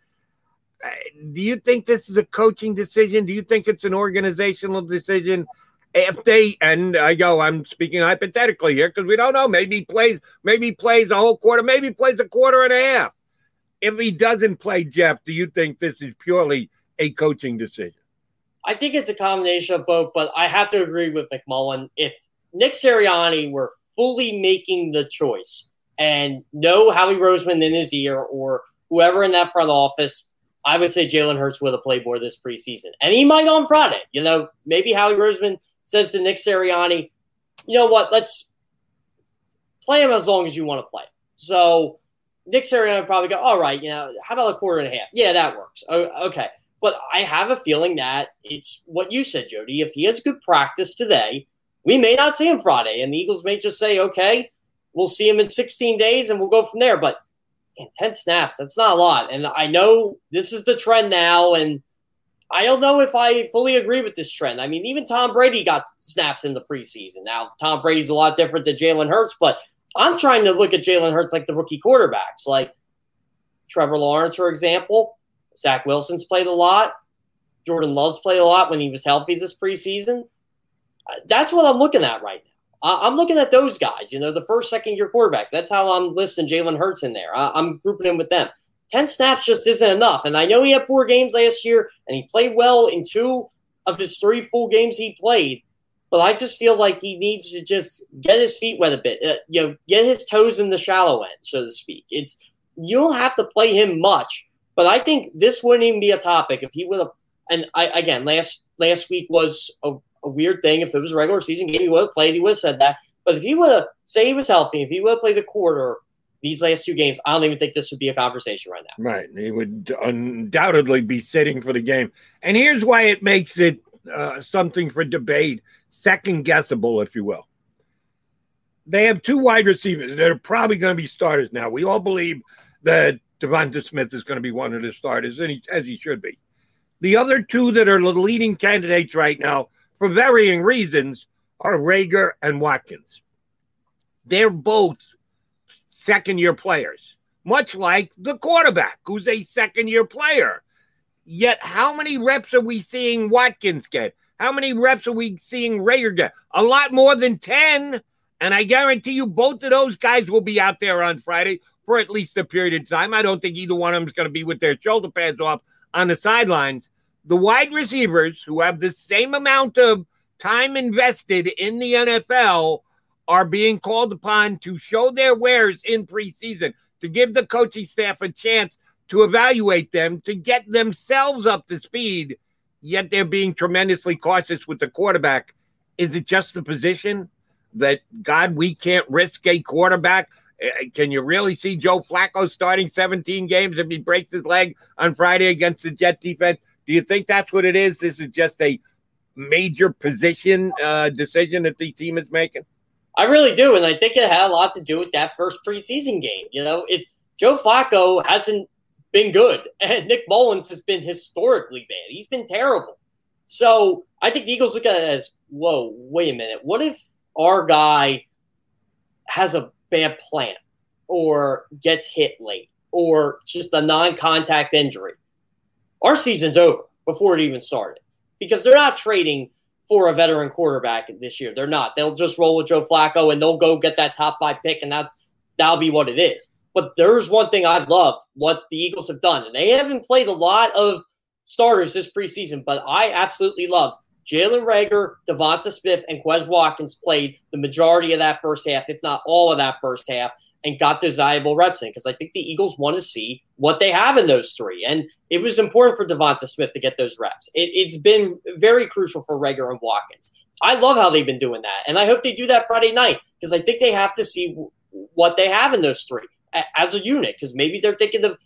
Uh, do you think this is a coaching decision? Do you think it's an organizational decision? If they and I go, I'm speaking hypothetically here because we don't know. Maybe plays, maybe plays a whole quarter, maybe plays a quarter and a half. If he doesn't play, Jeff, do you think this is purely a coaching decision? I think it's a combination of both, but I have to agree with McMullen. If Nick Sirianni were fully making the choice and no Howie Roseman in his ear or whoever in that front office, I would say Jalen Hurts would have played more this preseason. And he might on Friday. You know, maybe Howie Roseman says to Nick Sirianni, you know what, let's play him as long as you want to play. So Nick Sirianni would probably go, all right, you know, how about a quarter and a half? Yeah, that works. okay. But I have a feeling that it's what you said, Jody. If he has good practice today, we may not see him Friday, and the Eagles may just say, okay, we'll see him in 16 days and we'll go from there. But in 10 snaps, that's not a lot. And I know this is the trend now, and I don't know if I fully agree with this trend. I mean, even Tom Brady got snaps in the preseason. Now, Tom Brady's a lot different than Jalen Hurts, but I'm trying to look at Jalen Hurts like the rookie quarterbacks, like Trevor Lawrence, for example. Zach Wilson's played a lot. Jordan Love's played a lot when he was healthy this preseason. Uh, that's what I'm looking at right now. I'm looking at those guys, you know, the first, second year quarterbacks. That's how I'm listing Jalen Hurts in there. I'm grouping him with them. 10 snaps just isn't enough. And I know he had four games last year and he played well in two of his three full games he played. But I just feel like he needs to just get his feet wet a bit, uh, you know, get his toes in the shallow end, so to speak. It's you don't have to play him much, but I think this wouldn't even be a topic if he would have. And I again, last last week was a, a weird thing. If it was a regular season game, he would have played. He would have said that. But if he would have say he was healthy, if he would have played a quarter these last two games, I don't even think this would be a conversation right now. Right. He would undoubtedly be sitting for the game. And here's why it makes it uh, something for debate, second guessable, if you will. They have two wide receivers that are probably going to be starters now. We all believe that Devonta Smith is going to be one of the starters, and he, as he should be. The other two that are the leading candidates right now, for varying reasons, are Reagor and Watkins. They're both second year players, much like the quarterback, who's a second year player. Yet, how many reps are we seeing Watkins get? How many reps are we seeing Reagor get? A lot more than 10. And I guarantee you, both of those guys will be out there on Friday for at least a period of time. I don't think either one of them is going to be with their shoulder pads off on the sidelines. The wide receivers who have the same amount of time invested in the NFL are being called upon to show their wares in preseason, to give the coaching staff a chance to evaluate them, to get themselves up to speed, yet they're being tremendously cautious with the quarterback. Is it just the position that, God, we can't risk a quarterback? Eh, eh, can you really see Joe Flacco starting 17 games if he breaks his leg on Friday against the Jet defense? Do you think that's what it is? This is just a major position uh, decision that the team is making? I really do, and I think it had a lot to do with that first preseason game. You know, it's Joe Flacco hasn't been good, and Nick Mullens has been historically bad. He's been terrible. So I think the Eagles look at it as, whoa, wait a minute. What if our guy has a bad plant or gets hit late or just a non contact injury? Our season's over before it even started because they're not trading for a veteran quarterback this year. They're not. They'll just roll with Joe Flacco and they'll go get that top five pick, and that that'll be what it is. But there's one thing I've loved what the Eagles have done, and they haven't played a lot of starters this preseason, but I absolutely loved Jalen Reagor, Devonta Smith, and Quez Watkins played the majority of that first half, if not all of that first half, and got those valuable reps in because I think the Eagles want to see what they have in those three. And it was important for Devonta Smith to get those reps. It, has been very crucial for Reagor and Watkins. I love how they've been doing that. And I hope they do that Friday night because I think they have to see what they have in those three as a unit because maybe they're thinking of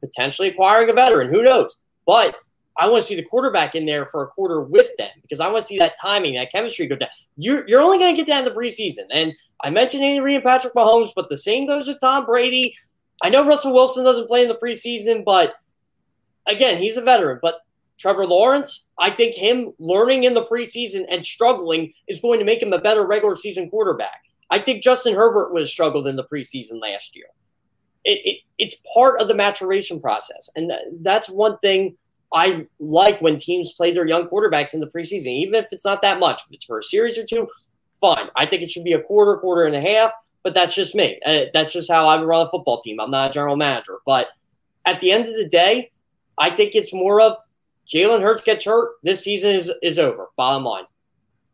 potentially acquiring a veteran. Who knows? But I want to see the quarterback in there for a quarter with them because I want to see that timing, that chemistry go down. You're, you're only going to get down the preseason. And I mentioned Andy Reid and Patrick Mahomes, but the same goes with Tom Brady. I know Russell Wilson doesn't play in the preseason, but again, he's a veteran. But Trevor Lawrence, I think him learning in the preseason and struggling is going to make him a better regular season quarterback. I think Justin Herbert would have struggled in the preseason last year. It, it, it's part of the maturation process. And that's one thing I like when teams play their young quarterbacks in the preseason, even if it's not that much. If it's for a series or two, fine. I think it should be a quarter, quarter and a half, but that's just me. Uh, that's just how I would run a football team. I'm not a general manager. But at the end of the day, I think it's more of Jalen Hurts gets hurt. This season is, is over, bottom line.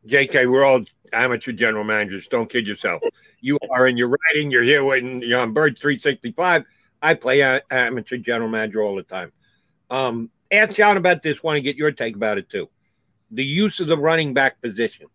JK, we're all amateur general managers. Don't kid yourself. You are in your writing. You're here when you're on Bird 365. I play amateur general manager all the time. Um, ask John about this. Want to get your take about it too. The use of the running back position.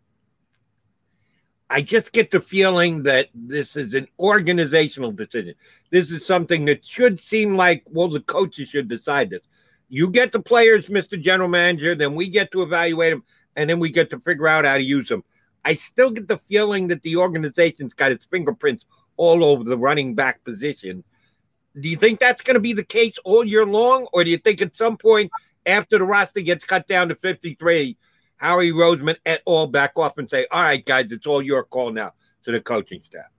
I just get the feeling that this is an organizational decision. This is something that should seem like, well, the coaches should decide this. You get the players, Mr. General Manager, then we get to evaluate them, and then we get to figure out how to use them. I still get the feeling that the organization's got its fingerprints all over the running back position do you think that's going to be the case all year long, or do you think at some point after the roster gets cut down to 53, Howie Roseman et al. back off and say, all right, guys, it's all your call now to the coaching staff?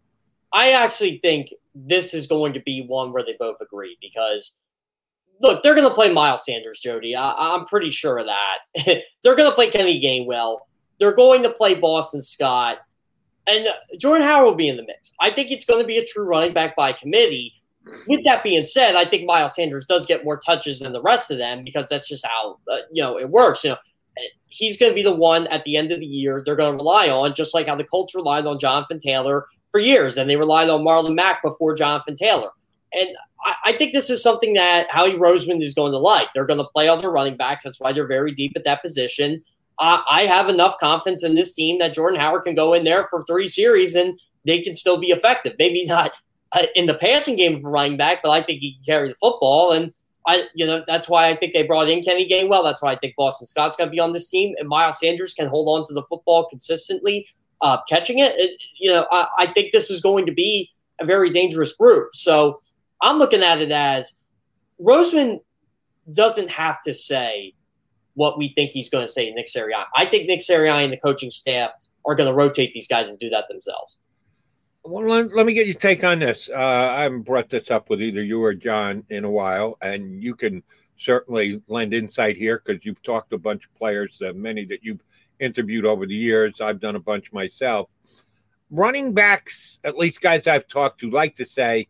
I actually think this is going to be one where they both agree because look, they're going to play Miles Sanders, Jody. I, am pretty sure of that. they're going to play Kenny Gainwell. They're going to play Boston Scott. And Jordan Howard will be in the mix. I think it's going to be a true running back by committee. With that being said, I think Miles Sanders does get more touches than the rest of them because that's just how uh, you know it works. You know, he's going to be the one at the end of the year they're going to rely on, just like how the Colts relied on Jonathan Taylor for years, and they relied on Marlon Mack before Jonathan Taylor. And I, I think this is something that Howie Roseman is going to like. They're going to play all their running backs. That's why they're very deep at that position. I have enough confidence in this team that Jordan Howard can go in there for three series and they can still be effective. Maybe not in the passing game for running back, but I think he can carry the football. And I, you know, that's why I think they brought in Kenny Gainwell. That's why I think Boston Scott's going to be on this team, and Miles Sanders can hold on to the football consistently, uh, catching it. it you know, I, I think this is going to be a very dangerous group. So I'm looking at it as Roseman doesn't have to say what we think he's going to say Nick Sirianni. I think Nick Sirianni and the coaching staff are going to rotate these guys and do that themselves. Well, let, let me get your take on this. Uh, I haven't brought this up with either you or John in a while, and you can certainly lend insight here because you've talked to a bunch of players, uh, many that you've interviewed over the years. I've done a bunch myself. Running backs, at least guys I've talked to, like to say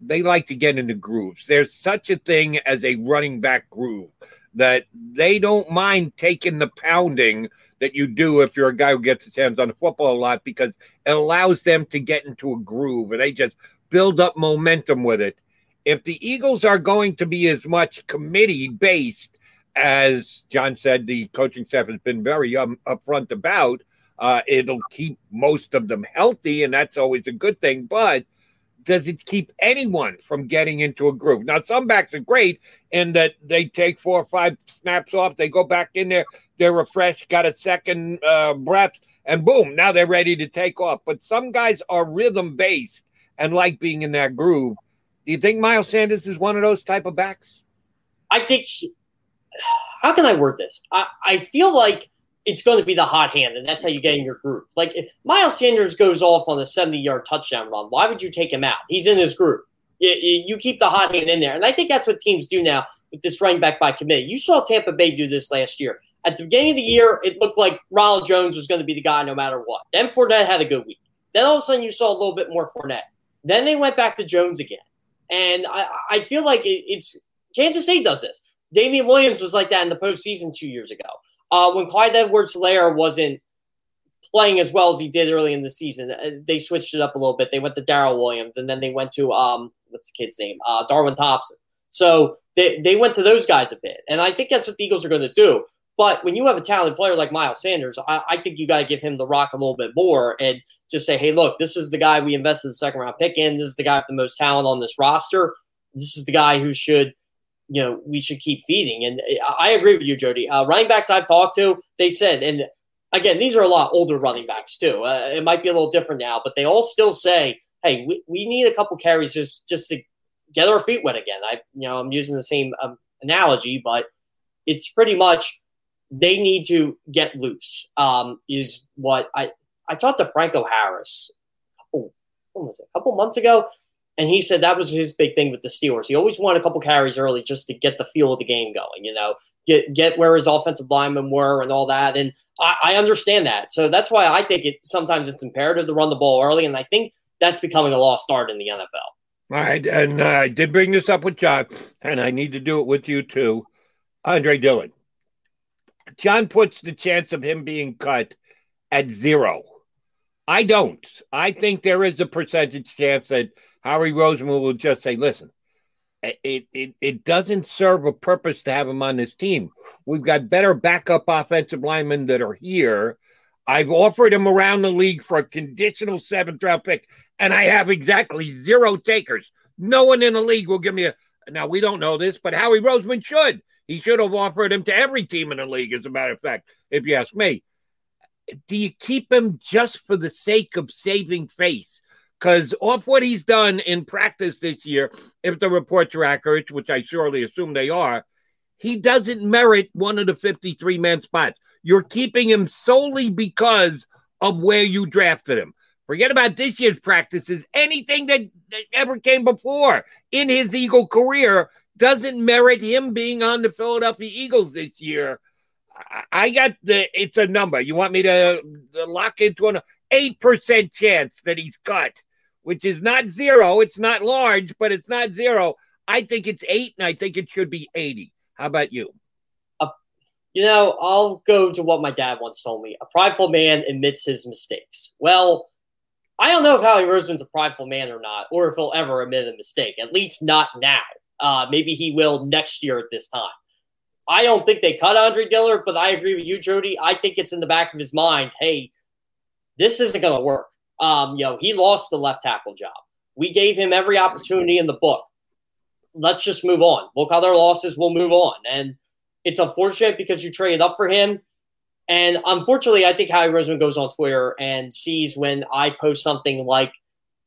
they like to get into grooves. There's such a thing as a running back groove that they don't mind taking the pounding that you do if you're a guy who gets his hands on the football a lot because it allows them to get into a groove and they just build up momentum with it. If the Eagles are going to be as much committee based as John said, the coaching staff has been very um, upfront about, uh, it'll keep most of them healthy, and that's always a good thing. But does it keep anyone from getting into a groove? Now, some backs are great in that they take four or five snaps off, they go back in there, they're refreshed, got a second uh, breath, and boom, now they're ready to take off. But some guys are rhythm based and like being in that groove. Do you think Miles Sanders is one of those type of backs? I think. How can I word this? I, I feel like it's going to be the hot hand, and that's how you get in your group. Like Miles Sanders goes off on a 70 yard touchdown run, why would you take him out? He's in this group. You, you, keep the hot hand in there. And I think that's what teams do now with this running back by committee. You saw Tampa Bay do this last year. At the beginning of the year, it looked like Ronald Jones was going to be the guy no matter what. Then Fournette had a good week. Then all of a sudden, you saw a little bit more Fournette. Then they went back to Jones again. And I, I feel like it, it's Kansas State does this. Damien Williams was like that in the postseason two years ago. Uh, when Clyde Edwards-Helaire wasn't playing as well as he did early in the season, uh, they switched it up a little bit. They went to Darrel Williams, and then they went to um, what's the kid's name? Uh, Darwin Thompson. So they, they went to those guys a bit, and I think that's what the Eagles are going to do. But when you have a talented player like Miles Sanders, I, I think you got to give him the rock a little bit more and just say, hey, look, this is the guy we invested the second round pick in. This is the guy with the most talent on this roster. This is the guy who should you know we should keep feeding. And I agree with you, Jody. Uh, running backs I've talked to, they said, and again, these are a lot older running backs too. Uh, it might be a little different now, but they all still say, "Hey, we, we need a couple carries just just to get our feet wet again." I you know I'm using the same um, analogy, but it's pretty much they need to get loose. Um, is what I I talked to Franco Harris a was it, a couple months ago and he said that was his big thing with the Steelers. He always wanted a couple carries early just to get the feel of the game going, you know, get get where his offensive linemen were and all that. And I, I understand that. So that's why I think it sometimes it's imperative to run the ball early. And I think that's becoming a lost art in the NFL. All right. And uh, I did bring this up with John, and I need to do it with you too. Andre Dillard. John puts the chance of him being cut at zero. I don't. I think there is a percentage chance that Howie Roseman will just say, listen, it, it, it doesn't serve a purpose to have him on this team. We've got better backup offensive linemen that are here. I've offered him around the league for a conditional seventh round pick, and I have exactly zero takers. No one in the league will give me a. Now, we don't know this, but Howie Roseman should. He should have offered him to every team in the league, as a matter of fact, if you ask me. Do you keep him just for the sake of saving face? because off what he's done in practice this year, if the reports are accurate, which I surely assume they are, he doesn't merit one of the 53 man spots. You're keeping him solely because of where you drafted him. Forget about this year's practices. Anything that, that ever came before in his Eagle career, doesn't merit him being on the Philadelphia Eagles this year. I got the it's a number. You want me to lock into an eight percent chance that he's cut, which is not zero. It's not large, but it's not zero. I think it's eight, and I think it should be eighty. How about you? Uh, you know, I'll go to what my dad once told me: a prideful man admits his mistakes. Well, I don't know if Howie Roseman's a prideful man or not, or if he'll ever admit a mistake. At least not now. Uh, maybe he will next year at this time. I don't think they cut Andre Dillard, but I agree with you, Jody. I think it's in the back of his mind. Hey, this isn't going to work. Um, you know, he lost the left tackle job. We gave him every opportunity in the book. Let's just move on. Look other losses. We'll move on. And it's unfortunate because you traded up for him. And unfortunately, I think Howie Roseman goes on Twitter and sees when I post something like,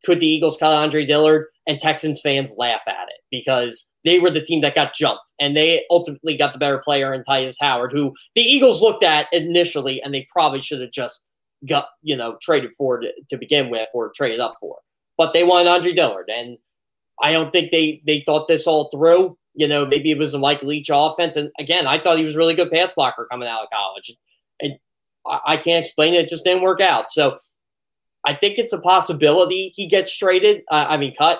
could the Eagles cut Andre Dillard? And Texans fans laugh at it because they were the team that got jumped and they ultimately got the better player in Tytus Howard, who the Eagles looked at initially and they probably should have just got, you know, traded for to, to begin with or traded up for. But they wanted Andre Dillard. And I don't think they they thought this all through. You know, maybe it was a Mike Leach offense. And again, I thought he was really good pass blocker coming out of college. And I, I can't explain it. It just didn't work out. So I think it's a possibility he gets traded. Uh, I mean, cut.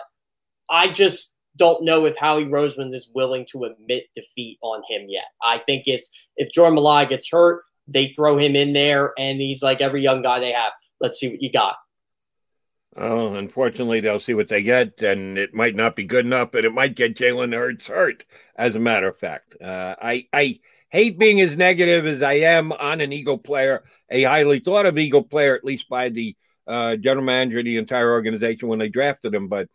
I just don't know if Howie Roseman is willing to admit defeat on him yet. I think it's if Jordan Mailata gets hurt, they throw him in there, and he's like every young guy they have. Let's see what you got. Oh, unfortunately, they'll see what they get, and it might not be good enough, and it might get Jalen Hurts hurt. As a matter of fact, uh, I I hate being as negative as I am on an Eagle player, a highly thought of Eagle player, at least by the uh, general manager, the entire organization when they drafted him. But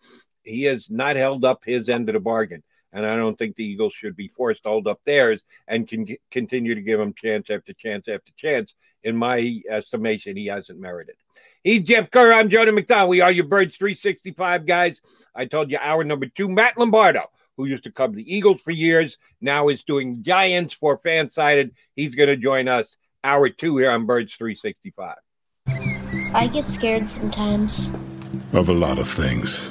he has not held up his end of the bargain. And I don't think the Eagles should be forced to hold up theirs and can continue to give him chance after chance after chance. In my estimation, he hasn't merited. He's Jeff Kerr. I'm Jody McDonald. We are your Birds 365 guys. I told you hour number two, Matt Lombardo, who used to cover the Eagles for years, now is doing Giants for Fansided. He's going to join us hour two here on Birds 365. I get scared sometimes. Of a lot of things.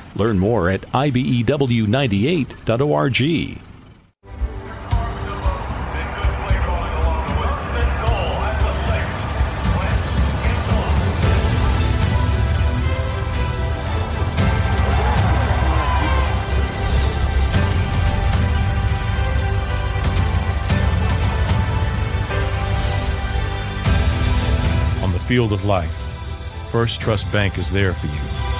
Learn more at ibew98.org. On the field of life, First Trust Bank is there for you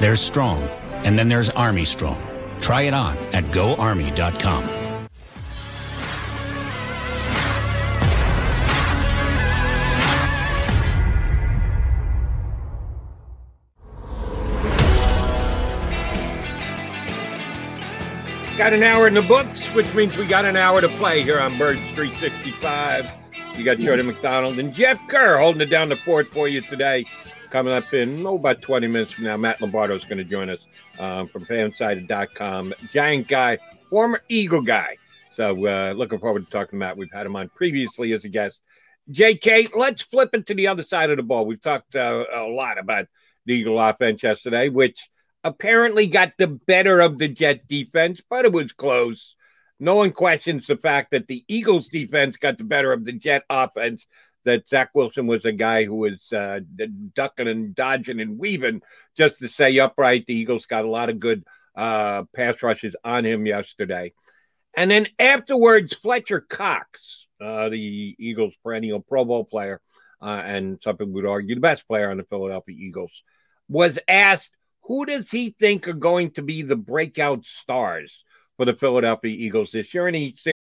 There's Strong, and then there's Army Strong. Try it on at goarmy.com. Got an hour in the books, which means we got an hour to play here on Birds 365. You got Jordan McDonald and Jeff Kerr holding it down the fort for you today. Coming up in oh, about 20 minutes from now, Matt Lombardo is going to join us um, from fansided.com. Giant guy, former Eagle guy. So uh, looking forward to talking to Matt. We've had him on previously as a guest. JK, let's flip it to the other side of the ball. We've talked uh, a lot about the Eagle offense yesterday, which apparently got the better of the Jet defense, but it was close. No one questions the fact that the Eagles defense got the better of the Jet offense. That Zach Wilson was a guy who was uh, ducking and dodging and weaving just to stay upright. The Eagles got a lot of good uh, pass rushes on him yesterday. And then afterwards, Fletcher Cox, uh, the Eagles' perennial Pro Bowl player, uh, and some would argue the best player on the Philadelphia Eagles, was asked who does he think are going to be the breakout stars for the Philadelphia Eagles this year? And he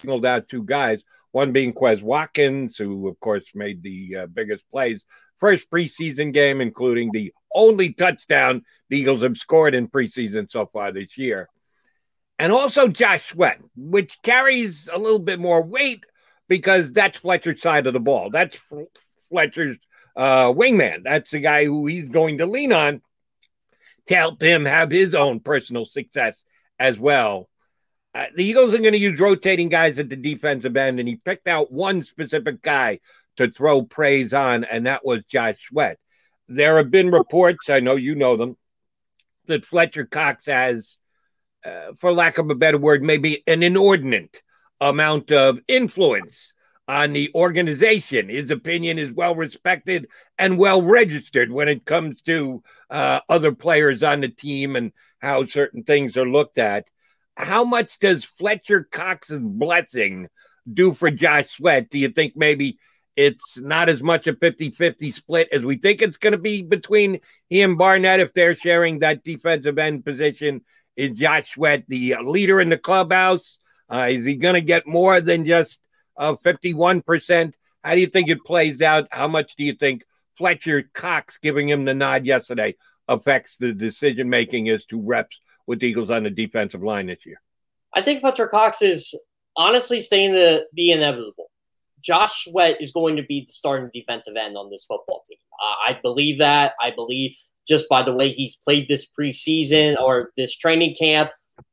Singled out two guys, one being Quez Watkins, who, of course, made the uh, biggest plays. First preseason game, including the only touchdown the Eagles have scored in preseason so far this year. And also Josh Sweat, which carries a little bit more weight because that's Fletcher's side of the ball. That's Fletcher's uh, wingman. That's the guy who he's going to lean on to help him have his own personal success as well. Uh, the Eagles are going to use rotating guys at the defensive end, and he picked out one specific guy to throw praise on, and that was Josh Sweat. There have been reports, I know you know them, that Fletcher Cox has, uh, for lack of a better word, maybe an inordinate amount of influence on the organization. His opinion is well respected and well registered when it comes to uh, other players on the team and how certain things are looked at. How much does Fletcher Cox's blessing do for Josh Sweat? Do you think maybe it's not as much a 50 50 split as we think it's going to be between he and Barnett if they're sharing that defensive end position? Is Josh Sweat the leader in the clubhouse? Uh, is he going to get more than just of 51%. How do you think it plays out? How much do you think Fletcher Cox giving him the nod yesterday affects the decision making as to reps with Eagles on the defensive line this year? I think Fletcher Cox is honestly staying the the inevitable. Josh Sweat is going to be the starting defensive end on this football team. Uh, I believe that. I believe just by the way he's played this preseason or this training camp,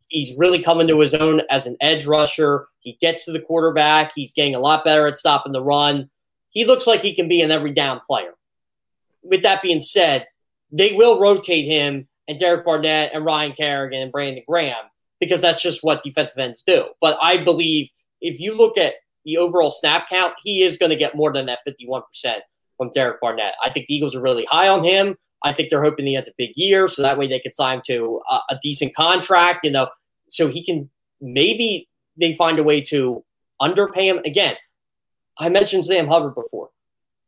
he's really coming to his own as an edge rusher. He gets to the quarterback. He's getting a lot better at stopping the run. He looks like he can be an every down player. With that being said, they will rotate him and Derek Barnett and Ryan Kerrigan and Brandon Graham because that's just what defensive ends do. But I believe if you look at the overall snap count, he is going to get more than that 51% from Derek Barnett. I think the Eagles are really high on him. I think they're hoping he has a big year, so that way they can sign to a, a decent contract. You know, so he can maybe they find a way to underpay him again. I mentioned Sam Hubbard before.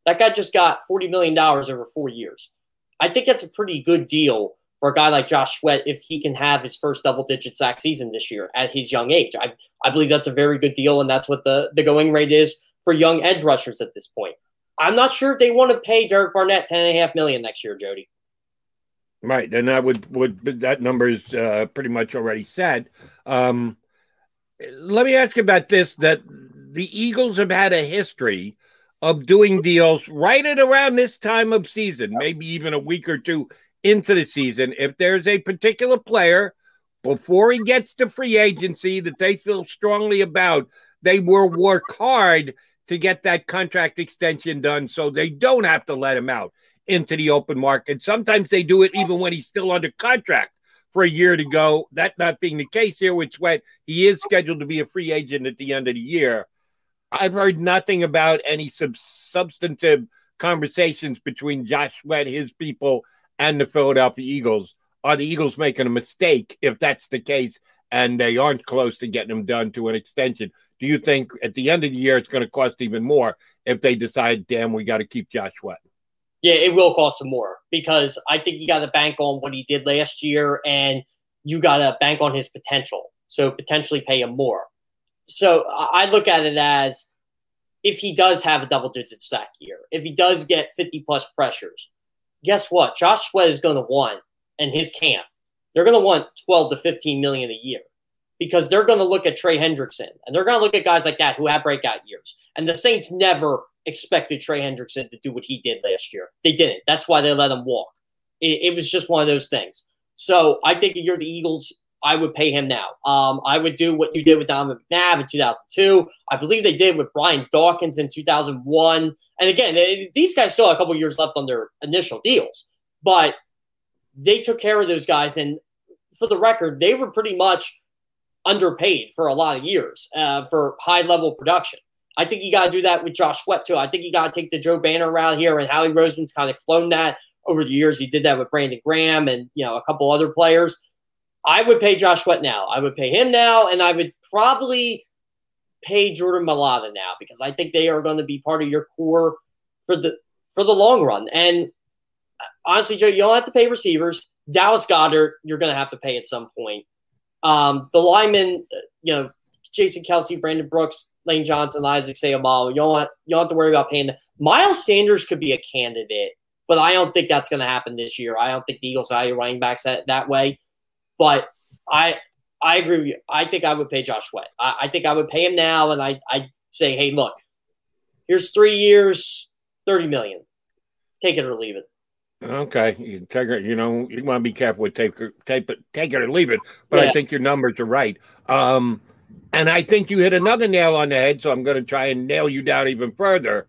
That guy just got forty million dollars over four years. I think that's a pretty good deal for a guy like Josh Sweat if he can have his first double digit sack season this year at his young age. I, I believe that's a very good deal, and that's what the, the going rate is for young edge rushers at this point. I'm not sure if they want to pay Derek Barnett ten and a half million next year, Jody. Right, and that would would that number is uh, pretty much already said. Um, let me ask you about this: that the Eagles have had a history of doing deals right at around this time of season, maybe even a week or two into the season. If there's a particular player before he gets to free agency that they feel strongly about, they will work hard to get that contract extension done so they don't have to let him out into the open market. Sometimes they do it even when he's still under contract for a year to go. That not being the case here with Sweat, he is scheduled to be a free agent at the end of the year. I've heard nothing about any sub- substantive conversations between Josh Sweat, his people, and the Philadelphia Eagles. Are the Eagles making a mistake if that's the case and they aren't close to getting them done to an extension? Do you think at the end of the year it's going to cost even more if they decide, damn, we got to keep Josh Sweat? Yeah, it will cost him more because I think you got to bank on what he did last year and you got to bank on his potential. So potentially pay him more. So I look at it as if he does have a double digit sack year, if he does get 50 plus pressures, guess what? Josh Sweat is going to want, and his camp, they're going to want 12 to 15 million a year because they're going to look at Trey Hendrickson and they're going to look at guys like that who have breakout years. And the Saints never expected Trey Hendrickson to do what he did last year. They didn't. That's why they let him walk. It, it was just one of those things. So I think if you're the Eagles, I would pay him now. Um, I would do what you did with Donovan McNabb in 2002. I believe they did with Brian Dawkins in 2001. And again, they, these guys still have a couple years left on their initial deals, but they took care of those guys. And for the record, they were pretty much underpaid for a lot of years uh, for high level production. I think you got to do that with Josh Sweat too. I think you got to take the Joe Banner route here, and Howie Roseman's kind of cloned that over the years. He did that with Brandon Graham and you know a couple other players. I would pay Josh Sweat now. I would pay him now, and I would probably pay Jordan Mailata now because I think they are going to be part of your core for the for the long run. And honestly, Joe, you don't have to pay receivers. Dallas Goedert, you're going to have to pay at some point. Um, the linemen, you know, Jason Kelce, Brandon Brooks, Lane Johnson, Isaac Seumalo, you don't, want, you don't have to worry about paying them. Miles Sanders could be a candidate, but I don't think that's going to happen this year. I don't think the Eagles value running backs that, that way. But I I agree with you. I think I would pay Josh Sweat. I, I think I would pay him now, and I I'd say, hey, look, here's three years, thirty million. Take it or leave it. Okay, you take it. You know, you want to be careful with take take it, take it or leave it. But Yeah. I think your numbers are right. Um, and I think you hit another nail on the head. So I'm going to try and nail you down even further.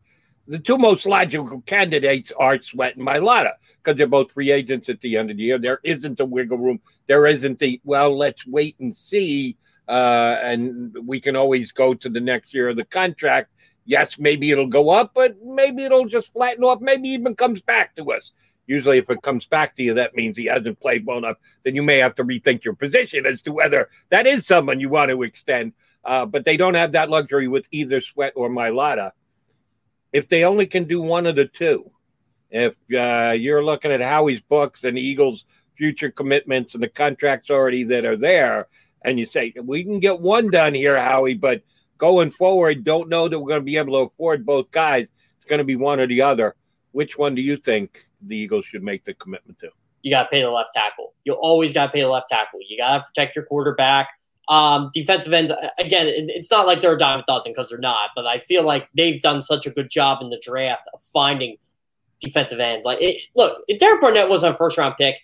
The two most logical candidates are Sweat and Mailata because they're both free agents at the end of the year. There isn't a wiggle room. There isn't the well. Let's wait and see, uh, and we can always go to the next year of the contract. Yes, maybe it'll go up, but maybe it'll just flatten off. Maybe even comes back to us. Usually, if it comes back to you, that means he hasn't played well enough. Then you may have to rethink your position as to whether that is someone you want to extend. Uh, but they don't have that luxury with either Sweat or Mailata. If they only can do one of the two, if uh, you're looking at Howie's books and Eagles' future commitments and the contracts already that are there, and you say we can get one done here, Howie, but going forward, don't know that we're going to be able to afford both guys. It's going to be one or the other. Which one do you think the Eagles should make the commitment to? You got to pay the left tackle. You always got to pay the left tackle. You got to protect your quarterback. Um, defensive ends, again, it's not like they're a dime a dozen because they're not, but I feel like they've done such a good job in the draft of finding defensive ends. Like, it, look, if Derek Barnett wasn't a first round pick,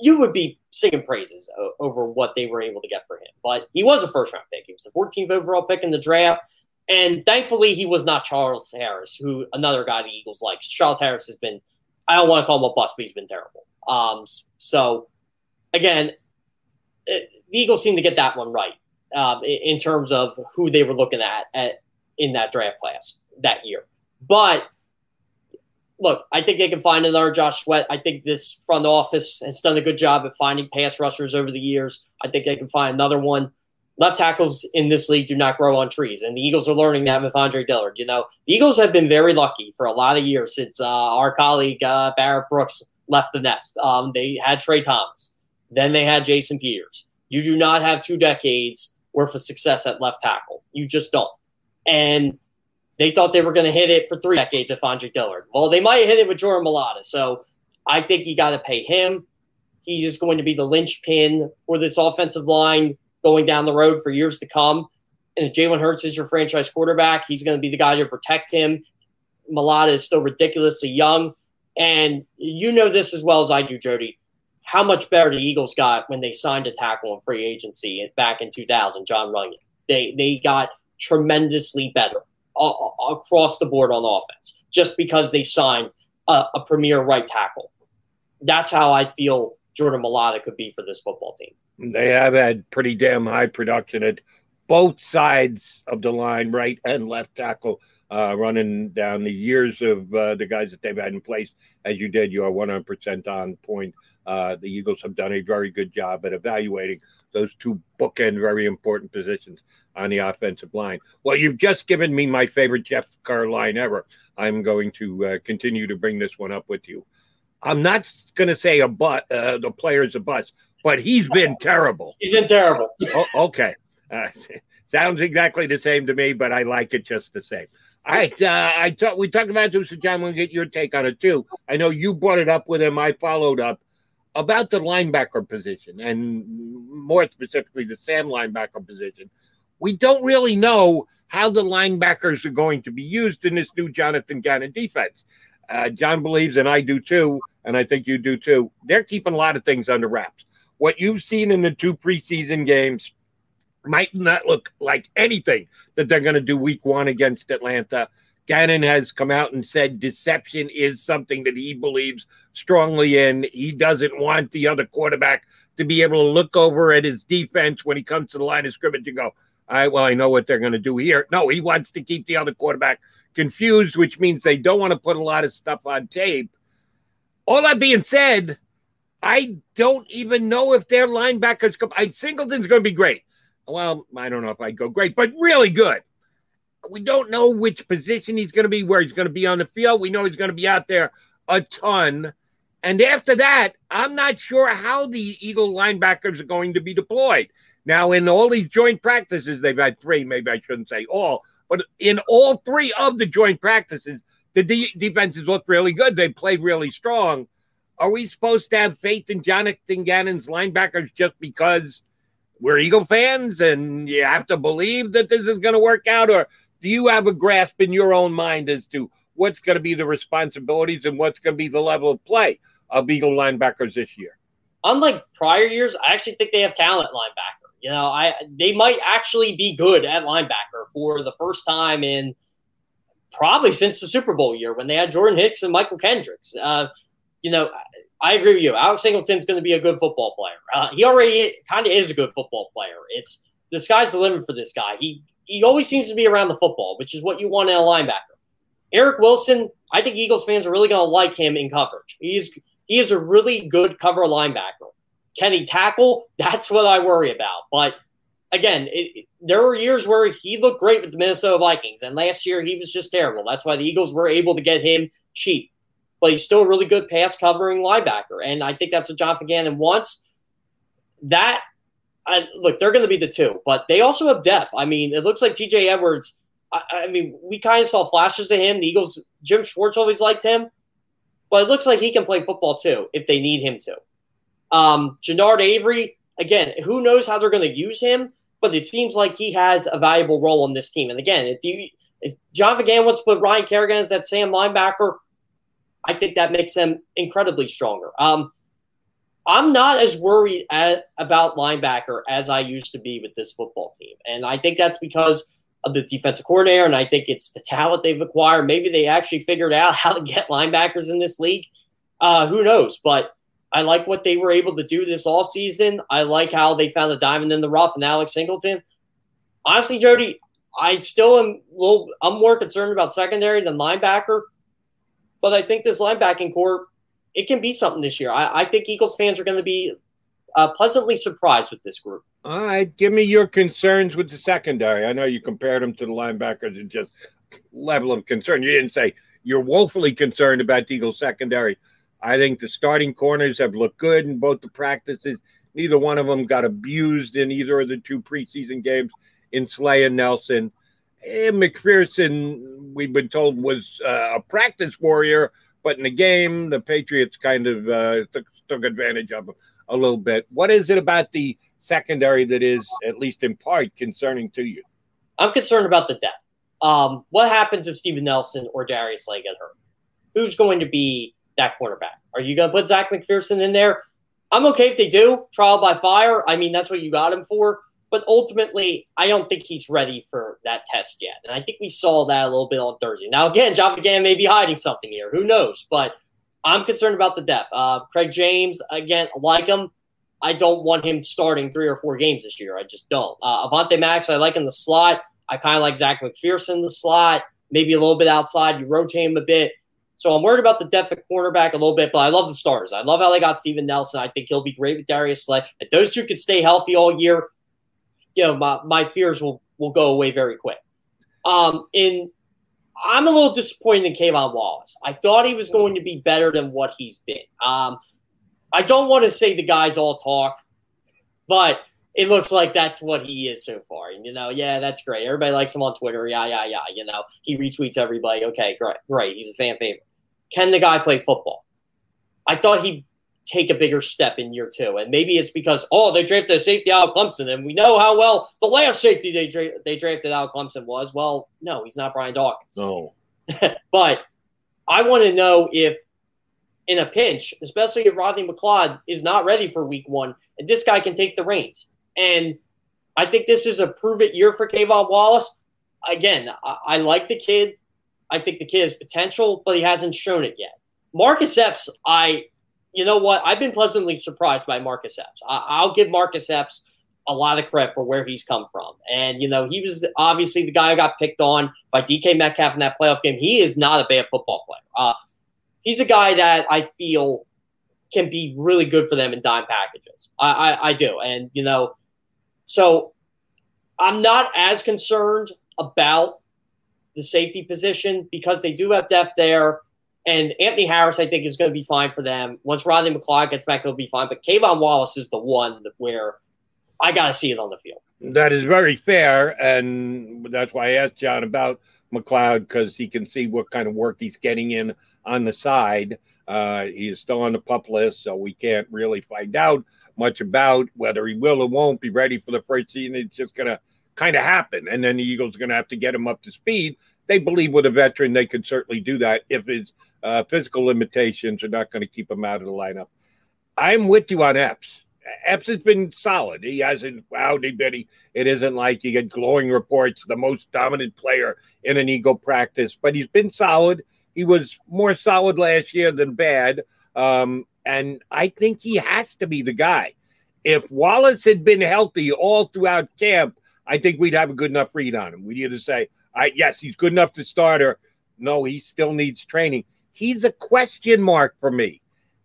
you would be singing praises over what they were able to get for him. But he was a first round pick. He was the 14th overall pick in the draft. And thankfully, he was not Charles Harris, who another guy the Eagles like. Charles Harris has been, I don't want to call him a bust, but he's been terrible. Um, so, again, it, the Eagles seem to get that one right um, in, terms of who they were looking at, at in that draft class that year. But look, I think they can find another Josh Sweat. I think this front office has done a good job at finding pass rushers over the years. I think they can find another one. Left tackles in this league do not grow on trees, and the Eagles are learning that with Andre Dillard. You know, the Eagles have been very lucky for a lot of years since uh, our colleague uh, Barrett Brooks left the nest. Um, they had Tra Thomas, then they had Jason Peters. You do not have two decades worth of success at left tackle. You just don't. And they thought they were going to hit it for three decades with Andre Dillard. Well, they might hit it with Jordan Mailata. So I think you got to pay him. He is going to be the linchpin for this offensive line going down the road for years to come. And if Jalen Hurts is your franchise quarterback, he's going to be the guy to protect him. Mailata is still ridiculously young. And you know this as well as I do, Jody. How much better the Eagles got when they signed a tackle in free agency back in 2000, Jon Runyan. They they got tremendously better across the board on offense just because they signed a, a premier right tackle. That's how I feel Jordan Mailata could be for this football team. They have had pretty damn high production at both sides of the line, right and left tackle, uh, running down the years of uh, the guys that they've had in place. As you did, you are 100% on point. Uh, the Eagles have done a very good job at evaluating those two bookend, very important positions on the offensive line. Well, you've just given me my favorite Jeff Kerr line ever. I'm going to uh, continue to bring this one up with you. I'm not going to say a but uh, the player's a bust, but he's been terrible. He's been terrible. oh, okay. Uh, sounds exactly the same to me, but I like it just the same. All right, uh, I thought we talked about this, so John. We'll get your take on it too. I know you brought it up with him. I followed up about the linebacker position, and more specifically, the Sam linebacker position. We don't really know how the linebackers are going to be used in this new Jonathan Gannon defense. Uh, John believes, and I do too, and I think you do too. They're keeping a lot of things under wraps. What you've seen in the two preseason games might not look like anything that they're going to do week one against Atlanta. Gannon has come out and said deception is something that he believes strongly in. He doesn't want the other quarterback to be able to look over at his defense when he comes to the line of scrimmage and go, all right, well, I know what they're going to do here. No, he wants to keep the other quarterback confused, which means they don't want to put a lot of stuff on tape. All that being said, I don't even know if their linebackers. I, Singleton's going to be great well, I don't know if I go great, but really good. We don't know which position he's going to be, where he's going to be on the field. We know he's going to be out there a ton. And after that, I'm not sure how the Eagle linebackers are going to be deployed. Now, in all these joint practices, they've had three, maybe I shouldn't say all, but in all three of the joint practices, the de- defenses look really good. They played really strong. Are we supposed to have faith in Jonathan Gannon's linebackers just because – we're Eagle fans and you have to believe that this is going to work out? Or do you have a grasp in your own mind as to what's going to be the responsibilities and what's going to be the level of play of Eagle linebackers this year? Unlike prior years, I actually think they have talent linebacker. You know, I they might actually be good at linebacker for the first time in probably since the Super Bowl year when they had Jordan Hicks and Mychal Kendricks. Uh, you know, I agree with you. Alex Singleton's going to be a good football player. Uh, he already kind of is a good football player. It's the sky's the limit for this guy. He he always seems to be around the football, which is what you want in a linebacker. Eric Wilson, I think Eagles fans are really going to like him in coverage. He's he is a really good cover linebacker. Can he tackle? That's what I worry about. But again, it, there were years where he looked great with the Minnesota Vikings, and last year he was just terrible. That's why the Eagles were able to get him cheap but he's still a really good pass covering linebacker. And I think that's what Jonathan Gannon wants. That, I, look, they're going to be the two, but they also have depth. I mean, it looks like TJ Edwards. I, I mean, we kind of saw flashes of him. The Eagles, Jim Schwartz always liked him, but it looks like he can play football too if they need him to. Um, Genard Avery, again, who knows how they're going to use him, but it seems like he has a valuable role on this team. And again, if you if John Gannon wants to put Ryan Kerrigan as that Sam linebacker, I think that makes them incredibly stronger. Um, I'm not as worried at, about linebacker as I used to be with this football team. And I think that's because of the defensive coordinator, and I think it's the talent they've acquired. Maybe they actually figured out how to get linebackers in this league. Uh, who knows? But I like what they were able to do this all season. I like how they found a diamond in the rough and Alex Singleton. Honestly, Jody, I still am a little, I'm more concerned about secondary than linebacker. But I think this linebacking core, it can be something this year. I, I think Eagles fans are going to be uh, pleasantly surprised with this group. All right, give me your concerns with the secondary. I know you compared them to the linebackers and just level of concern. You didn't say you're woefully concerned about the Eagles secondary. I think the starting corners have looked good in both the practices. Neither one of them got abused in either of the two preseason games in Slay and Nelson. And McPherson, we've been told, was uh, a practice warrior, but in the game, the Patriots kind of uh, took, took advantage of him a little bit. What is it about the secondary that is, at least in part, concerning to you? I'm concerned about the depth. Um, what happens if Steven Nelson or Darius Slay get hurt? Who's going to be that quarterback? Are you going to put Zach McPherson in there? I'm okay if they do trial by fire. I mean, that's what you got him for. But ultimately, I don't think he's ready for that test yet. And I think we saw that a little bit on Thursday. Now, again, Jonathan Gannon may be hiding something here. Who knows? But I'm concerned about the depth. Uh, Craig James, again, like him. I don't want him starting three or four games this year. I just don't. Uh, Avonte Maddox, I like in the slot. I kind of like Zach McPherson in the slot, maybe a little bit outside. You rotate him a bit. So I'm worried about the depth at cornerback a little bit, but I love the starters. I love how they got Steven Nelson. I think he'll be great with Darius Slay. If those two could stay healthy all year, you know, my, my fears will, will go away very quick. Um, in I'm a little disappointed in K'Von Wallace. I thought he was going to be better than what he's been. Um, I don't want to say the guys all talk, but it looks like that's what he is so far. And, you know, yeah, that's great. Everybody likes him on Twitter. Yeah, yeah, yeah. You know, he retweets everybody. Okay, great, great. He's a fan favorite. Can the guy play football? I thought he'd take a bigger step in year two. And maybe it's because, oh, they drafted a safety out of Clemson, and we know how well the last safety they, dra- they drafted out of Clemson was. Well, no, he's not Brian Dawkins. No. but I want to know if, in a pinch, especially if Rodney McLeod is not ready for week one, and this guy can take the reins. And I think this is a prove it year for K'Von Wallace. Again, I, I like the kid. I think the kid has potential, but he hasn't shown it yet. Marcus Epps, I, you know what? I've been pleasantly surprised by Marcus Epps. I, will give Marcus Epps a lot of credit for where he's come from. And, you know, he was obviously the guy who got picked on by DK Metcalf in that playoff game. He is not a bad football player. Uh, he's a guy that I feel can be really good for them in dime packages. I, I, I do. And, you know, so I'm not as concerned about the safety position because they do have depth there. And Anthony Harris, I think, is going to be fine for them. Once Rodney McLeod gets back, they'll be fine. But K'Von Wallace is the one where I got to see it on the field. That is very fair. And that's why I asked John about McLeod because he can see what kind of work he's getting in on the side. Uh, he is still on the pup list, so we can't really find out much about whether he will or won't be ready for the first season. It's just going to kind of happen. And then the Eagles are going to have to get him up to speed. They believe with a veteran, they could certainly do that if his uh, physical limitations are not going to keep him out of the lineup. I'm with you on Epps. Epps has been solid. He hasn't wowed anybody. It isn't like he get glowing reports, the most dominant player in an Eagle practice, but he's been solid. He was more solid last year than bad. Um, and I think he has to be the guy. If Wallace had been healthy all throughout camp, I think we'd have a good enough read on him. We'd either say, I, yes, he's good enough to start, or no, he still needs training. He's a question mark for me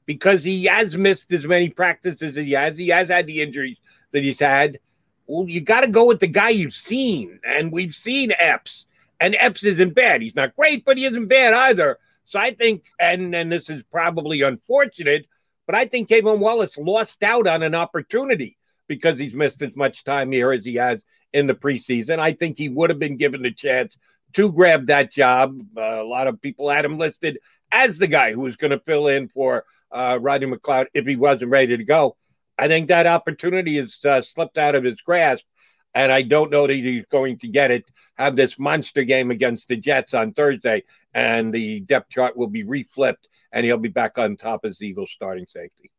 because he has missed as many practices as he has. He has had the injuries that he's had. Well, you got to go with the guy you've seen, and we've seen Epps, and Epps isn't bad. He's not great, but he isn't bad either. So I think, and and this is probably unfortunate, but I think K'Von Wallace lost out on an opportunity because he's missed as much time here as he has in the preseason. I think he would have been given the chance to grab that job. Uh, a lot of people had him listed as the guy who was going to fill in for uh, Rodney McLeod if he wasn't ready to go. I think that opportunity has uh, slipped out of his grasp and I don't know that he's going to get it. Have this monster game against the Jets on Thursday, and the depth chart will be reflipped, and he'll be back on top as Eagles starting safety.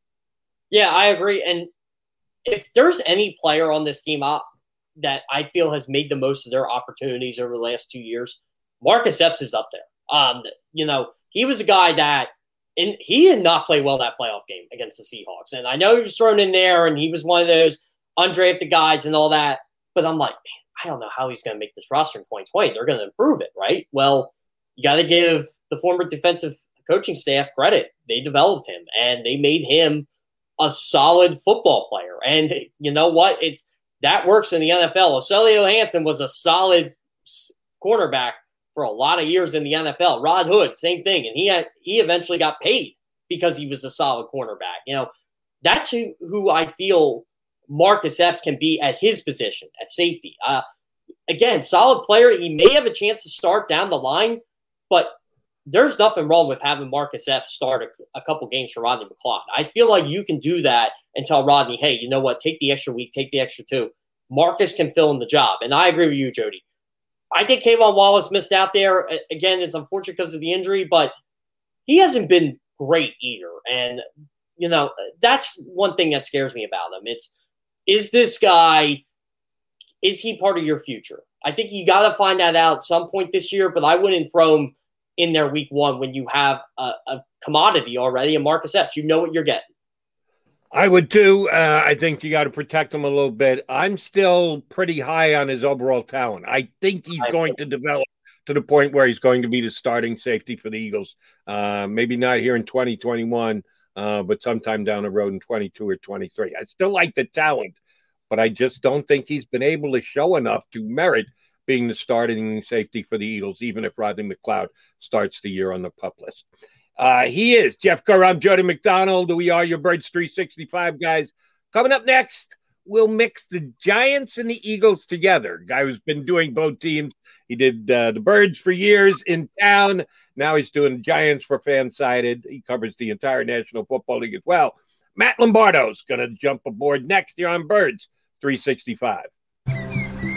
Yeah, I agree. And if there's any player on this team uh, that I feel has made the most of their opportunities over the last two years, Marcus Epps is up there. Um, you know, he was a guy that and he did not play well that playoff game against the Seahawks. And I know he was thrown in there and he was one of those undrafted guys and all that. But I'm like, man, I don't know how he's going to make this roster in 2020. They're going to improve it, right? Well, you got to give the former defensive coaching staff credit. They developed him and they made him a solid football player. And you know what? It's that works in the NFL. Celio Hansen was a solid cornerback for a lot of years in the NFL. Rod Hood, same thing, and he had he eventually got paid because he was a solid cornerback. You know, that's who, who I feel Marcus Epps can be at his position at safety. Uh, again, solid player. He may have a chance to start down the line, but there's nothing wrong with having Marcus Epps start a, a couple games for Rodney McLeod. I feel like you can do that and tell Rodney, hey, you know what? Take the extra week, take the extra two. Marcus can fill in the job. And I agree with you, Jody. I think K'Von Wallace missed out there. Again, it's unfortunate because of the injury, but he hasn't been great either. And, you know, that's one thing that scares me about him. It's, is this guy, is he part of your future? I think you got to find that out at some point this year, but I wouldn't throw him in there week one when you have a, a commodity already, and Marcus Epps. You know what you're getting. I would too. Uh, I think you got to protect him a little bit. I'm still pretty high on his overall talent. I think he's I going think. to develop to the point where he's going to be the starting safety for the Eagles. Uh, maybe not here in 2021, uh, but sometime down the road in 22 or 23. I still like the talent, but I just don't think he's been able to show enough to merit being the starting safety for the Eagles, even if Rodney McLeod starts the year on the pup list. Uh, he is Jeff Kerr. I'm Jody McDonald. We are your Birds 365 guys. Coming up next, we'll mix the Giants and the Eagles together. Guy who's been doing both teams. He did uh, the Birds for years in town. Now he's doing Giants for Fansided. He covers the entire National Football League as well. Matt Lombardo's going to jump aboard next year on Birds 365.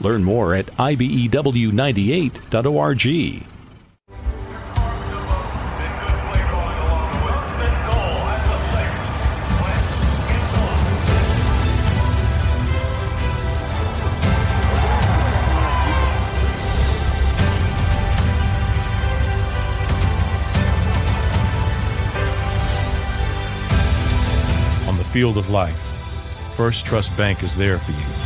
Learn more at ibew98.org. On the field of life, First Trust Bank is there for you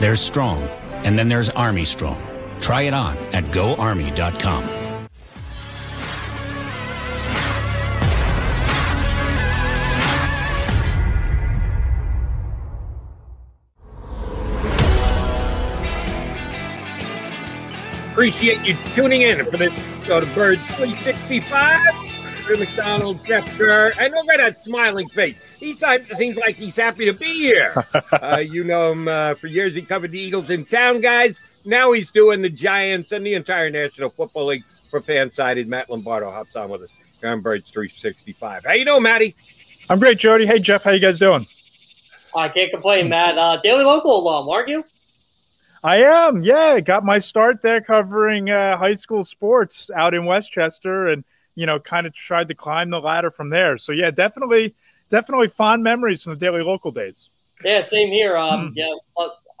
There's Strong, and then there's Army Strong. Try it on at goarmy.com. Appreciate you tuning in for uh, the go to Bird 365. McDonald, Jeff Kerr, and look at that smiling face. He seems like he's happy to be here. uh, you know him uh, for years. He covered the Eagles in town, guys. Now he's doing the Giants and the entire National Football League for fan-sided. Matt Lombardo hops on with us here Birds 365. How you doing, Matty? I'm great, Jody. Hey, Jeff. How you guys doing? I can't complain, Matt. Uh, Daily Local alum, aren't you? I am. Yeah, got my start there covering uh, high school sports out in West Chester, and you know, kind of tried to climb the ladder from there. So yeah, definitely, definitely fond memories from the daily local days. Yeah, same here. Um, mm. yeah,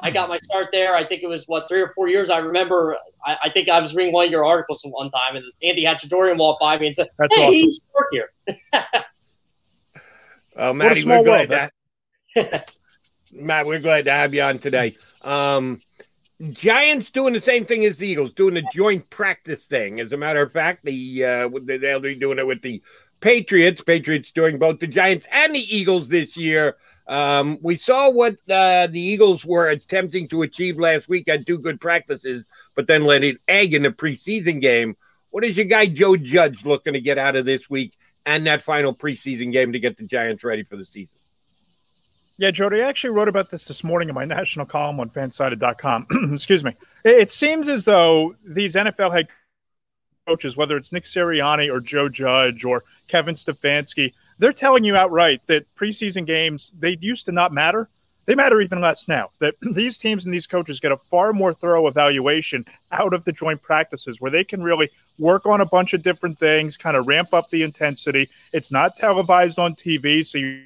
I got my start there. I think it was what three or four years. I remember. I, I think I was reading one of your articles one time, and Andy Hatchadorian walked by me and said, That's "Hey, awesome. he's work here." oh, Matty, we're glad that. Matt, we're glad to have you on today. Um, Giants doing the same thing as the Eagles, doing a joint practice thing. As a matter of fact, the uh, they'll be doing it with the Patriots. Patriots doing both the Giants and the Eagles this year. Um, we saw what uh, the Eagles were attempting to achieve last week at two good practices, but then let it egg in the preseason game. What is your guy Joe Judge looking to get out of this week and that final preseason game to get the Giants ready for the season? Yeah, Jody, I actually wrote about this this morning in my national column on fansided.com. Excuse me. It seems as though these NFL head coaches, whether it's Nick Sirianni or Joe Judge or Kevin Stefanski, they're telling you outright that preseason games they used to not matter. They matter even less now. That these teams and these coaches get a far more thorough evaluation out of the joint practices where they can really work on a bunch of different things, kind of ramp up the intensity. It's not televised on TV, so you,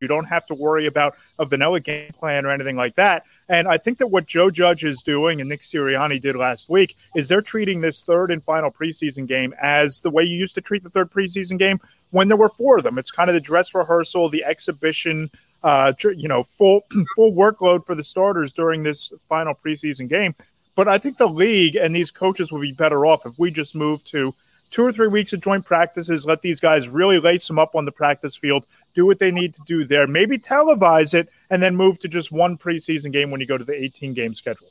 you don't have to worry about a vanilla game plan or anything like that. And I think that what Joe Judge is doing and Nick Sirianni did last week is they're treating this third and final preseason game as the way you used to treat the third preseason game when there were four of them. It's kind of the dress rehearsal, the exhibition, uh, you know, full full workload for the starters during this final preseason game. But I think the league and these coaches will be better off if we just move to two or three weeks of joint practices, let these guys really lace them up on the practice field, do what they need to do there, maybe televise it, and then move to just one preseason game when you go to the 18 game schedule.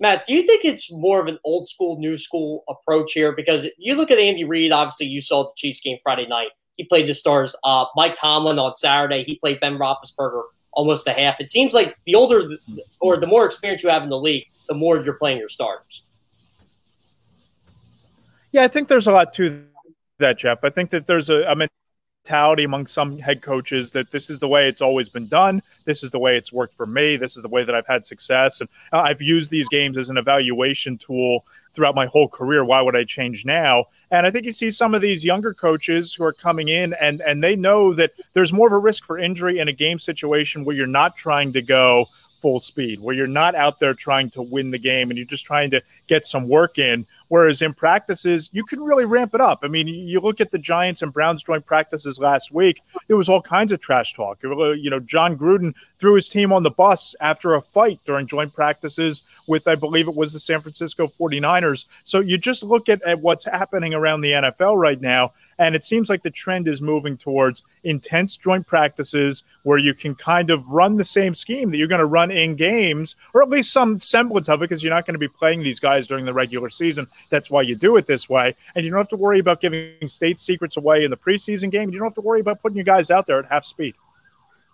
Matt, do you think it's more of an old school, new school approach here? Because you look at Andy Reid, obviously you saw the Chiefs game Friday night. He played the stars. Uh, Mike Tomlin on Saturday, he played Ben Roethlisberger almost a half. It seems like the older or the more experience you have in the league, the more you're playing your starters. Yeah, I think there's a lot to that, Jeff. I think that there's a, a mentality among some head coaches that this is the way it's always been done. This is the way it's worked for me. This is the way that I've had success. And uh, I've used these games as an evaluation tool throughout my whole career. Why would I change now? And I think you see some of these younger coaches who are coming in and, and they know that there's more of a risk for injury in a game situation where you're not trying to go full speed, where you're not out there trying to win the game and you're just trying to get some work in. Whereas in practices, you can really ramp it up. I mean, you look at the Giants and Browns joint practices last week, it was all kinds of trash talk. You know, Jon Gruden threw his team on the bus after a fight during joint practices with, I believe it was the San Francisco 49ers. So you just look at, at what's happening around the NFL right now. And it seems like the trend is moving towards intense joint practices where you can kind of run the same scheme that you're going to run in games, or at least some semblance of it, because you're not going to be playing these guys during the regular season. That's why you do it this way. And you don't have to worry about giving state secrets away in the preseason game. You don't have to worry about putting your guys out there at half speed.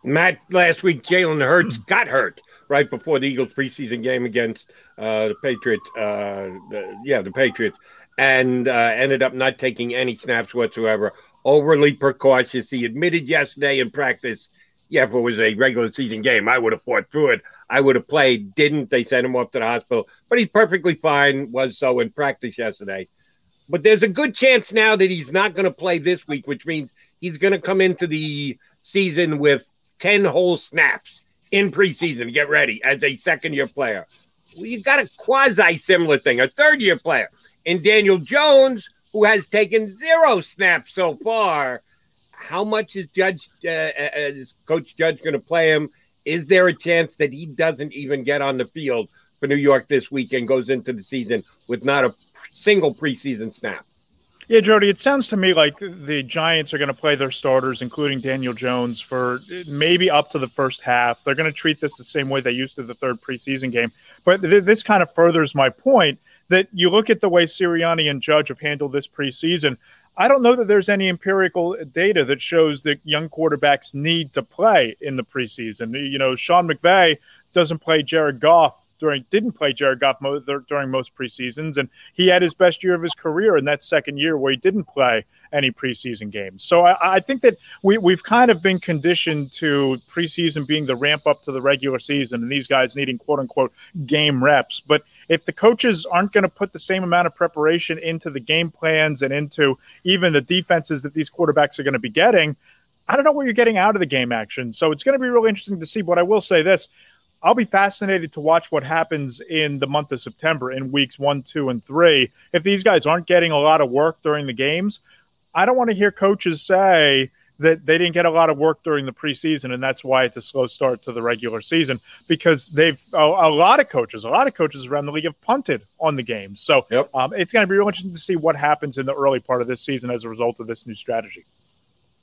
Matt, last week, Jalen Hurts got hurt right before the Eagles preseason game against uh, the Patriots. Uh, the, yeah, the Patriots and uh, ended up not taking any snaps whatsoever. Overly precautious. He admitted yesterday in practice, yeah, if it was a regular season game, I would have fought through it. I would have played. Didn't. They sent him off to the hospital, but he's perfectly fine. Was so in practice yesterday. But there's a good chance now that he's not going to play this week, which means he's going to come into the season with 10 whole snaps in preseason get ready as a second year player. Well, you got a quasi similar thing, a third year player in Daniel Jones, who has taken zero snaps so far. How much is Judge, uh, uh, uh is Coach Judge going to play him? Is there a chance that he doesn't even get on the field for New York this week and goes into the season with not a single preseason snap? Yeah, Jody, it sounds to me like the Giants are going to play their starters, including Daniel Jones, for maybe up to the first half. They're going to treat this the same way they used to the third preseason game. But th- this kind of furthers my point that you look at the way Sirianni and Judge have handled this preseason. I don't know that there's any empirical data that shows that young quarterbacks need to play in the preseason. You know, Sean McVay doesn't play Jared Goff during didn't play Jared Goff mo- during most preseasons, and he had his best year of his career in that second year where he didn't play any preseason games. So I, I, think that we, we've kind of been conditioned to preseason being the ramp up to the regular season, and these guys needing quote unquote game reps. But if the coaches aren't going to put the same amount of preparation into the game plans and into even the defenses that these quarterbacks are going to be getting, I don't know what you're getting out of the game action. So it's going to be really interesting to see. But I will say this I'll be fascinated to watch what happens in the month of September in weeks one, two, and three. If these guys aren't getting a lot of work during the games, I don't want to hear coaches say, that they didn't get a lot of work during the preseason, and that's why it's a slow start to the regular season because they've a, a lot of coaches, a lot of coaches around the league have punted on the game. So yep. um, it's going to be real interesting to see what happens in the early part of this season as a result of this new strategy.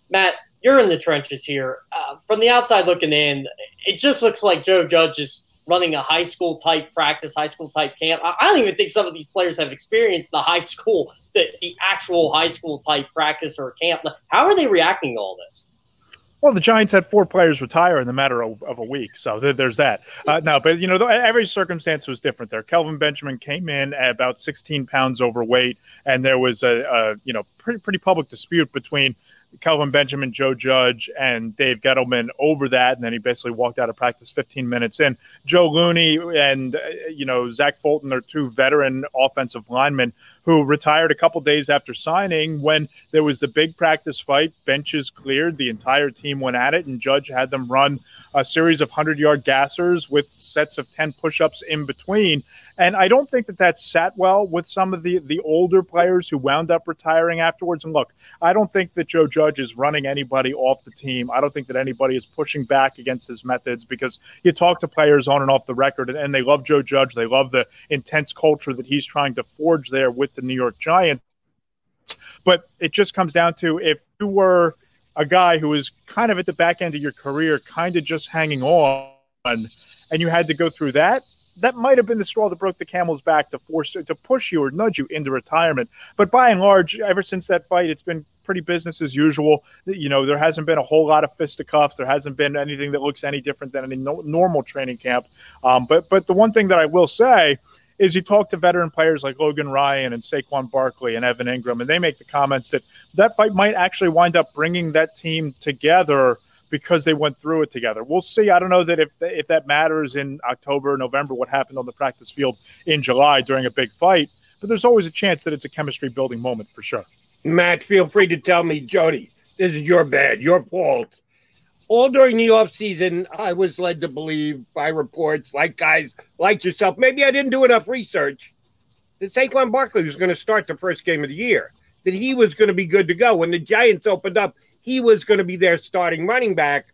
Matt, you're in the trenches here. Uh, from the outside looking in, it just looks like Joe Judge is running a high school type practice, high school type camp. I don't even think some of these players have experienced the high school, the, the actual high school type practice or camp. How are they reacting to all this? Well, the Giants had four players retire in the matter of, of a week, so th- there's that. Uh, no, but you know, every circumstance was different. There, Kelvin Benjamin came in at about 16 pounds overweight, and there was a, a you know pretty pretty public dispute between Kelvin Benjamin, Joe Judge, and Dave Gettleman over that, and then he basically walked out of practice 15 minutes in. Joe Looney and uh, you know Zach Fulton are two veteran offensive linemen who retired a couple days after signing when there was the big practice fight. Benches cleared, the entire team went at it, and Judge had them run a series of 100 yard gassers with sets of 10 push ups in between. And I don't think that that sat well with some of the, the older players who wound up retiring afterwards. And look, I don't think that Joe Judge is running anybody off the team. I don't think that anybody is pushing back against his methods because you talk to players on and off the record, and, and they love Joe Judge. They love the intense culture that he's trying to forge there with the New York Giants. But it just comes down to if you were a guy who was kind of at the back end of your career, kind of just hanging on, and you had to go through that, that might have been the straw that broke the camel's back to force to push you or nudge you into retirement. But by and large, ever since that fight, it's been pretty business as usual. You know, there hasn't been a whole lot of fisticuffs. There hasn't been anything that looks any different than any no- normal training camp. Um, but but the one thing that I will say is you talk to veteran players like Logan Ryan and Saquon Barkley and Evan Engram, and they make the comments that that fight might actually wind up bringing that team together because they went through it together. We'll see. I don't know that if if that matters in October, November, what happened on the practice field in July during a big fight, but there's always a chance that it's a chemistry building moment for sure. Matt, feel free to tell me, Jody, this is your bad, your fault. All during the offseason, I was led to believe by reports like guys like yourself. Maybe I didn't do enough research. That Saquon Barkley was going to start the first game of the year. That he was going to be good to go. When the Giants opened up, he was going to be their starting running back.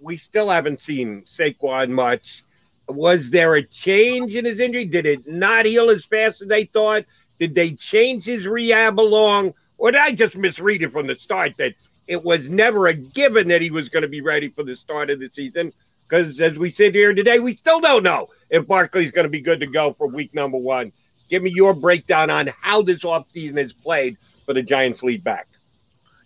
We still haven't seen Saquon much. Was there a change in his injury? Did it not heal as fast as they thought? Did they change his rehab along? Or did I just misread it from the start that it was never a given that he was going to be ready for the start of the season? Because as we sit here today, we still don't know if Barkley's going to be good to go for week number one. Give me your breakdown on how this offseason has played for the Giants lead back.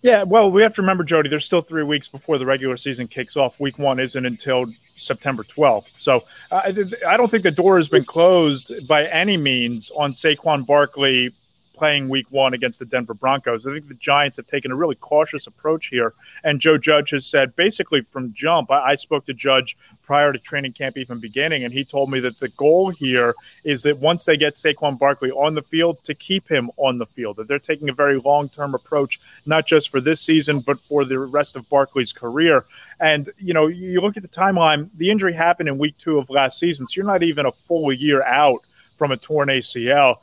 Yeah, well, we have to remember, Jody, there's still three weeks before the regular season kicks off. Week one isn't until September 12th. So uh, I don't think the door has been closed by any means on Saquon Barkley playing week one against the Denver Broncos. I think the Giants have taken a really cautious approach here. And Joe Judge has said basically from jump, I, I spoke to Judge prior to training camp even beginning, and he told me that the goal here is that once they get Saquon Barkley on the field, to keep him on the field. That they're taking a very long term approach, not just for this season, but for the rest of Barkley's career. And, you know, you look at the timeline, the injury happened in week two of last season, so you're not even a full year out from a torn ACL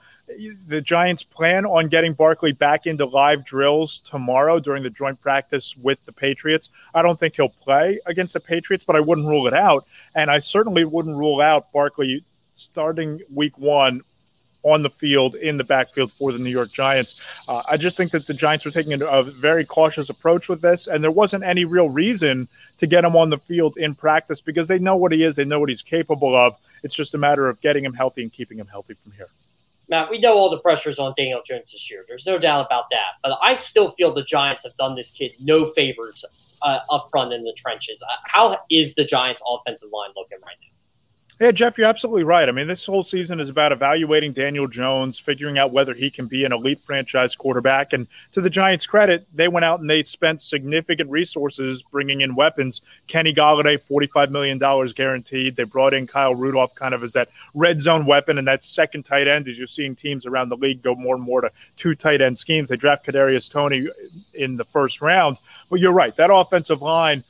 the Giants plan on getting Barkley back into live drills tomorrow during the joint practice with the Patriots. I don't think he'll play against the Patriots, but I wouldn't rule it out. And I certainly wouldn't rule out Barkley starting week one on the field in the backfield for the New York Giants. Uh, I just think that the Giants are taking a very cautious approach with this, and there wasn't any real reason to get him on the field in practice because they know what he is, they know what he's capable of. It's just a matter of getting him healthy and keeping him healthy from here. Matt, we know all the pressures on Daniel Jones this year. There's no doubt about that. But I still feel the Giants have done this kid no favors uh, up front in the trenches. Uh, how is the Giants' offensive line looking right now? Yeah, Jeff, you're absolutely right. I mean, this whole season is about evaluating Daniel Jones, figuring out whether he can be an elite franchise quarterback. And to the Giants' credit, they went out and they spent significant resources bringing in weapons. Kenny Golladay, $45 million guaranteed. They brought in Kyle Rudolph kind of as that red zone weapon and that second tight end as you're seeing teams around the league go more and more to two tight end schemes. They draft Kadarius Toney in the first round. But you're right. That offensive line,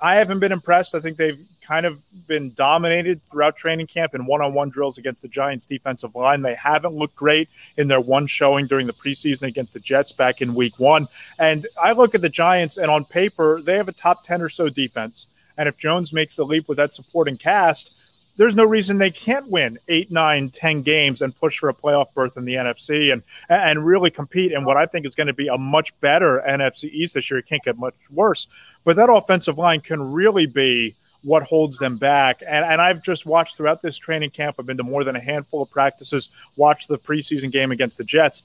I haven't been impressed. I think they've kind of been dominated throughout training camp in one on one drills against the Giants defensive line. They haven't looked great in their one showing during the preseason against the Jets back in week one. And I look at the Giants, and on paper, they have a top 10 or so defense. And if Jones makes the leap with that supporting cast, there's no reason they can't win eight, nine, ten games and push for a playoff berth in the NFC and and really compete in what I think is going to be a much better NFC East this year. It can't get much worse. But that offensive line can really be what holds them back. And, and I've just watched throughout this training camp, I've been to more than a handful of practices, watched the preseason game against the Jets.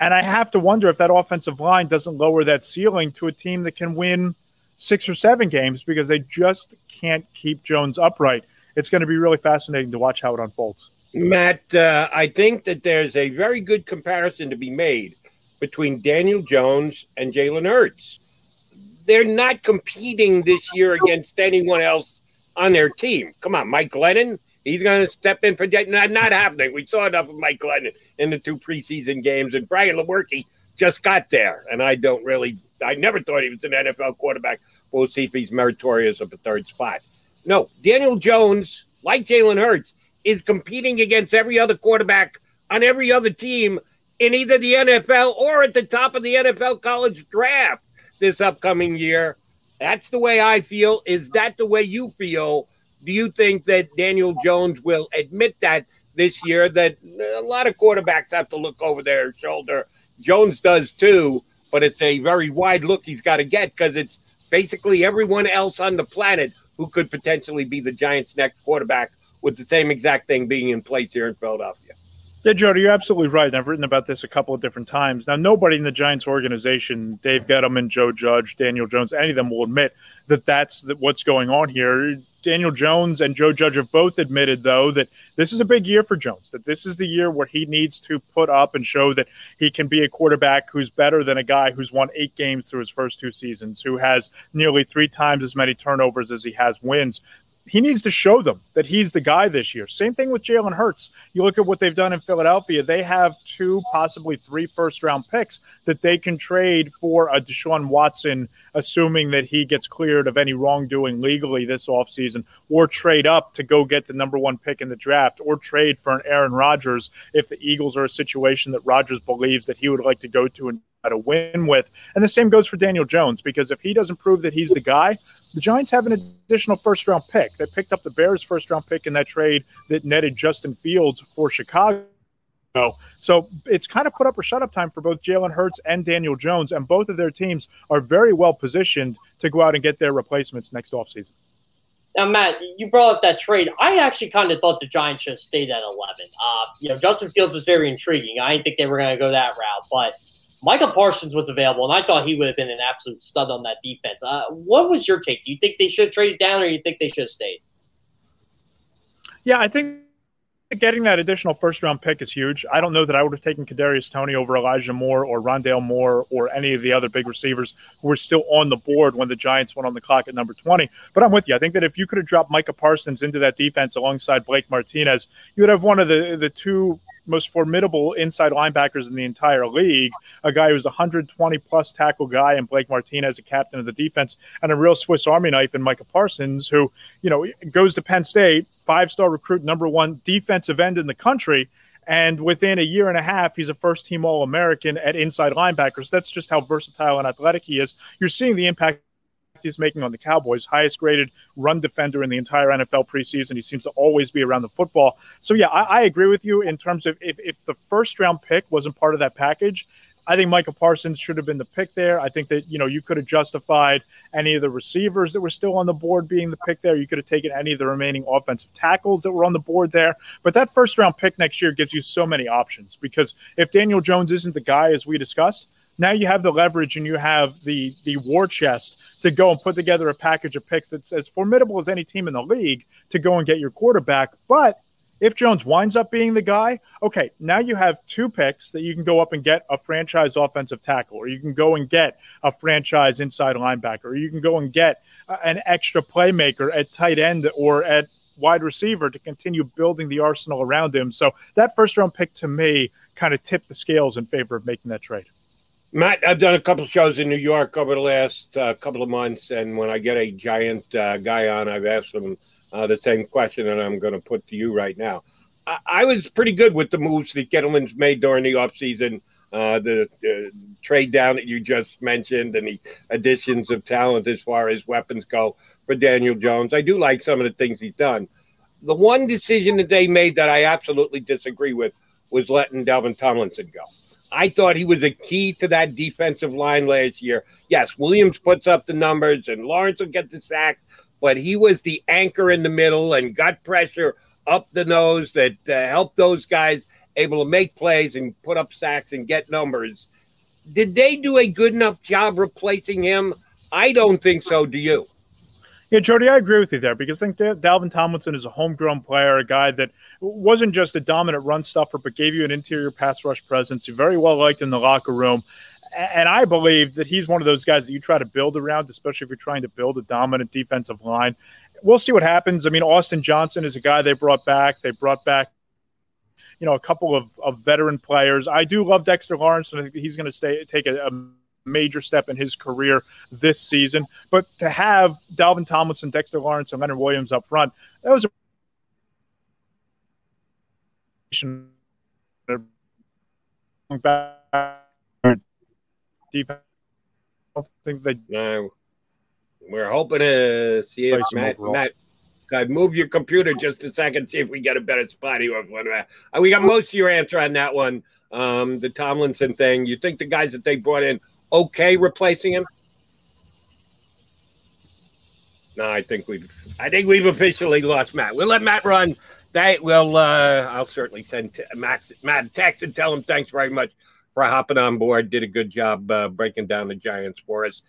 And I have to wonder if that offensive line doesn't lower that ceiling to a team that can win six or seven games because they just can't keep Jones upright. It's going to be really fascinating to watch how it unfolds. Matt, uh, I think that there's a very good comparison to be made between Daniel Jones and Jalen Hurts. They're not competing this year against anyone else on their team. Come on, Mike Glennon. He's going to step in for not, not happening. We saw enough of Mike Glennon in the two preseason games, and Brian Lewerke just got there. And I don't really, I never thought he was an NFL quarterback. We'll see if he's meritorious of a third spot. No, Daniel Jones, like Jalen Hurts, is competing against every other quarterback on every other team in either the NFL or at the top of the NFL college draft this upcoming year. That's the way I feel. Is that the way you feel? Do you think that Daniel Jones will admit that this year that a lot of quarterbacks have to look over their shoulder? Jones does too, but it's a very wide look he's got to get because it's basically everyone else on the planet who could potentially be the Giants' next quarterback with the same exact thing being in place here in Philadelphia. Yeah, Jody, you're absolutely right. I've written about this a couple of different times. Now, nobody in the Giants organization, Dave Gettleman, Joe Judge, Daniel Jones, any of them will admit that that's what's going on here. Daniel Jones and Joe Judge have both admitted, though, that this is a big year for Jones, that this is the year where he needs to put up and show that he can be a quarterback who's better than a guy who's won eight games through his first two seasons, who has nearly three times as many turnovers as he has wins he needs to show them that he's the guy this year. Same thing with Jalen Hurts. You look at what they've done in Philadelphia, they have two, possibly three first round picks that they can trade for a Deshaun Watson, assuming that he gets cleared of any wrongdoing legally this offseason, or trade up to go get the number one pick in the draft, or trade for an Aaron Rodgers if the Eagles are a situation that Rodgers believes that he would like to go to and try to win with. And the same goes for Daniel Jones, because if he doesn't prove that he's the guy, the Giants have an additional first round pick. They picked up the Bears' first round pick in that trade that netted Justin Fields for Chicago. So it's kind of put up or shut up time for both Jalen Hurts and Daniel Jones, and both of their teams are very well positioned to go out and get their replacements next offseason. Now, Matt, you brought up that trade. I actually kind of thought the Giants should have stayed at 11. Uh, you know, Justin Fields was very intriguing. I didn't think they were going to go that route, but Micah Parsons was available, and I thought he would have been an absolute stud on that defense. Uh, what was your take? Do you think they should have traded down, or you think they should have stayed? Yeah, I think getting that additional first round pick is huge. I don't know that I would have taken Kadarius Toney over Elijah Moore or Rondale Moore or any of the other big receivers who were still on the board when the Giants went on the clock at number 20. But I'm with you. I think that if you could have dropped Micah Parsons into that defense alongside Blake Martinez, you would have one of the the two most formidable inside linebackers in the entire league. A guy who's 120 plus tackle guy, and Blake Martinez, a captain of the defense, and a real Swiss Army knife in Micah Parsons, who you know goes to Penn State, five star recruit, number one defensive end in the country. And within a year and a half, he's a first team All American at inside linebackers. That's just how versatile and athletic he is. You're seeing the impact he's making on the Cowboys. Highest graded run defender in the entire NFL preseason. He seems to always be around the football. So, yeah, I, I agree with you in terms of if, if the first round pick wasn't part of that package, I think Micah Parsons should have been the pick there. I think that, you know, you could have justified any of the receivers that were still on the board being the pick there. You could have taken any of the remaining offensive tackles that were on the board there. But that first round pick next year gives you so many options because if Daniel Jones isn't the guy, as we discussed, now you have the leverage and you have the the war chest to go and put together a package of picks that's as formidable as any team in the league to go and get your quarterback. But if Jones winds up being the guy, okay, now you have two picks that you can go up and get a franchise offensive tackle, or you can go and get a franchise inside linebacker, or you can go and get an extra playmaker at tight end or at wide receiver to continue building the arsenal around him. So that first round pick to me kind of tipped the scales in favor of making that trade. Matt, I've done a couple shows in New York over the last uh, couple of months, and when I get a giant uh, guy on, I've asked him uh, the same question that I'm going to put to you right now. I-, I, was pretty good with the moves that Gettleman's made during the offseason, uh, the, the trade down that you just mentioned, and the additions of talent as far as weapons go for Daniel Jones. I do like some of the things he's done. The one decision that they made that I absolutely disagree with was letting Dalvin Tomlinson go. I thought he was a key to that defensive line last year. Yes, Williams puts up the numbers and Lawrence will get the sacks, but he was the anchor in the middle and got pressure up the nose that uh, helped those guys able to make plays and put up sacks and get numbers. Did they do a good enough job replacing him? I don't think so. Do you? Yeah, Jody, I agree with you there because I think Dalvin Tomlinson is a homegrown player, a guy that wasn't just a dominant run stuffer, but gave you an interior pass rush presence. You're very well liked in the locker room. And I believe that he's one of those guys that you try to build around, especially if you're trying to build a dominant defensive line. We'll see what happens. I mean, Austin Johnson is a guy they brought back. They brought back, you know, a couple of, of veteran players. I do love Dexter Lawrence, and I think he's going to stay take a, a major step in his career this season. But to have Dalvin Tomlinson, Dexter Lawrence, and Leonard Williams up front, that was a defense. I don't think they. No, we're hoping to see if Matt, Matt God, move your computer just a second, see if we get a better spot here. Uh, we got most of your answer on that one. Um, the Tomlinson thing. You think the guys that they brought in okay replacing him? No, I think we've I think we've officially lost Matt. We'll let Matt run. That will uh I'll certainly send t- Matt Matt text and tell him thanks very much for hopping on board. Did a good job uh, breaking down the Giants for us.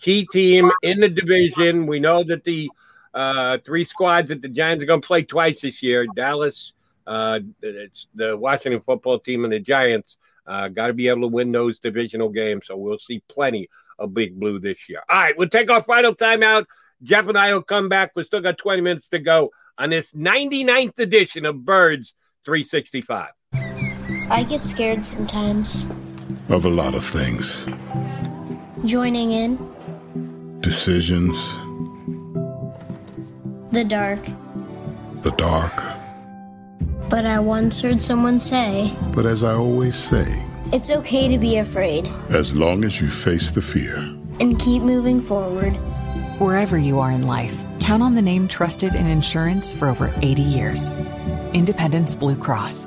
Key team in the division. We know that the uh, three squads that the Giants are going to play twice this year. Dallas, uh, it's the Washington football team and the Giants. Uh, Got to be able to win those divisional games. So we'll see plenty of Big Blue this year. All right, we'll take our final timeout. Jeff and I will come back. We've still got 20 minutes to go on this 99th edition of Birds 365. I get scared sometimes. Of a lot of things. Joining in. Decisions. The dark. The dark but I once heard someone say, But as I always say, it's okay to be afraid. As long as you face the fear and keep moving forward. Wherever you are in life, count on the name trusted in insurance for over 80 years Independence Blue Cross.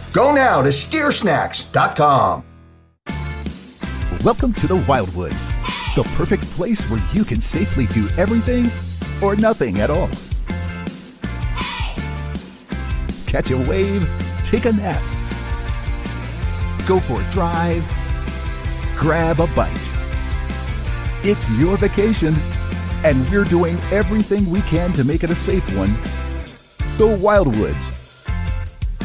Go now to steersnacks.com. Welcome to the Wildwoods, the perfect place where you can safely do everything or nothing at all catch a wave, take a nap, go for a drive, grab a bite. It's your vacation, and we're doing everything we can to make it a safe one. The Wildwoods.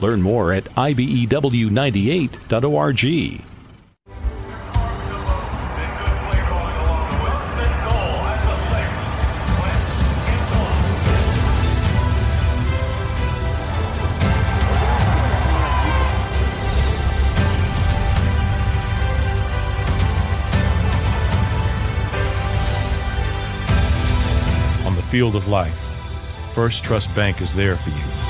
Learn more at IBEW98.org. field of life, First Trust Bank is there for you.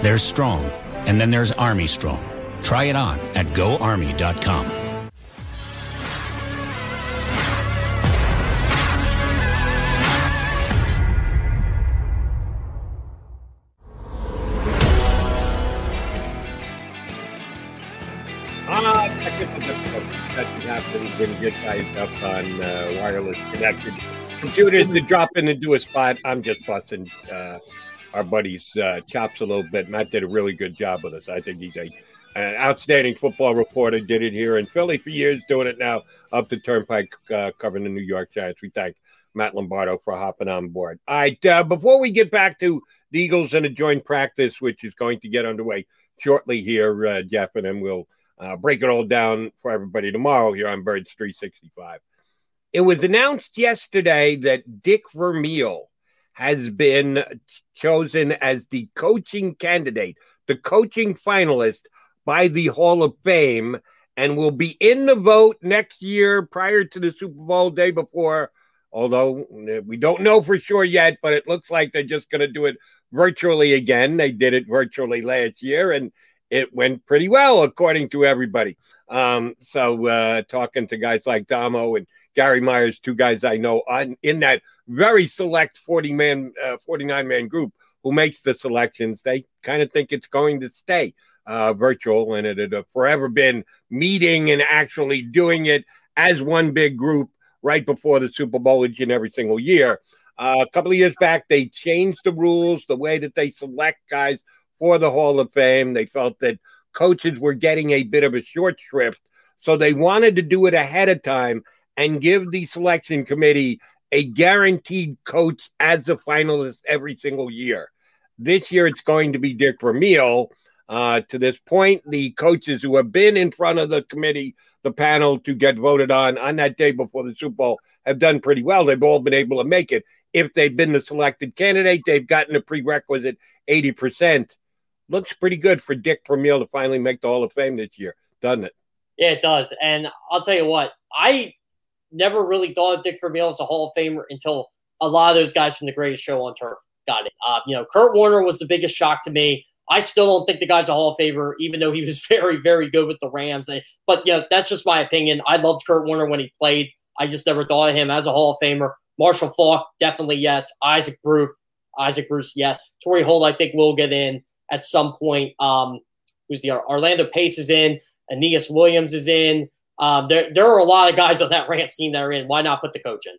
There's Strong, and then there's Army Strong. Try it on at goarmy.com. Ah. That can you get guys up on uh, wireless connected computers to drop in and do a spot. I'm just busting uh, our buddy's uh, chops a little bit. Matt did a really good job with us. I think he's a, an outstanding football reporter. Did it here in Philly for years, doing it now up the Turnpike, uh, covering the New York Giants. We thank Matt Lombardo for hopping on board. All right, uh, before we get back to the Eagles and a joint practice, which is going to get underway shortly here, uh, Jeff, and then we'll uh, break it all down for everybody tomorrow here on Birds 365. It was announced yesterday that Dick Vermeil has been chosen as the coaching candidate, the coaching finalist by the Hall of Fame, and will be in the vote next year prior to the Super Bowl day before. Although eh, we don't know for sure yet, but it looks like they're just going to do it virtually again. They did it virtually last year, and it went pretty well according to everybody. Um, so uh, talking to guys like Domo and Gary Myers, two guys I know on in that very select 40 man, uh, 49 man group who makes the selections, they kind of think it's going to stay uh, virtual and it had forever been meeting and actually doing it as one big group right before the Super Bowl each and every single year. Uh, a couple of years back, they changed the rules, the way that they select guys for the Hall of Fame. They felt that coaches were getting a bit of a short shrift. So they wanted to do it ahead of time and give the selection committee a guaranteed coach as a finalist every single year. This year, it's going to be Dick Vermeil. Uh, to this point, the coaches who have been in front of the committee, the panel to get voted on on that day before the Super Bowl, have done pretty well. They've all been able to make it. If they've been the selected candidate, they've gotten a prerequisite 80% looks pretty good for Dick Vermeil to finally make the Hall of Fame this year, doesn't it? Yeah, it does. And I'll tell you what, I never really thought of Dick Vermeil as a Hall of Famer until a lot of those guys from the greatest show on turf got it. Uh, you know, Kurt Warner was the biggest shock to me. I still don't think the guy's a Hall of Famer, even though he was very, very good with the Rams. But, you know, that's just my opinion. I loved Kurt Warner when he played. I just never thought of him as a Hall of Famer. Marshall Faulk, definitely yes. Isaac Bruce, Isaac Bruce, yes. Torry Holt, I think, will get in at some point. Um, who's the Orlando Pace is in, Aeneas Williams is in. Um, there, there are a lot of guys on that Rams team that are in. Why not put the coach in?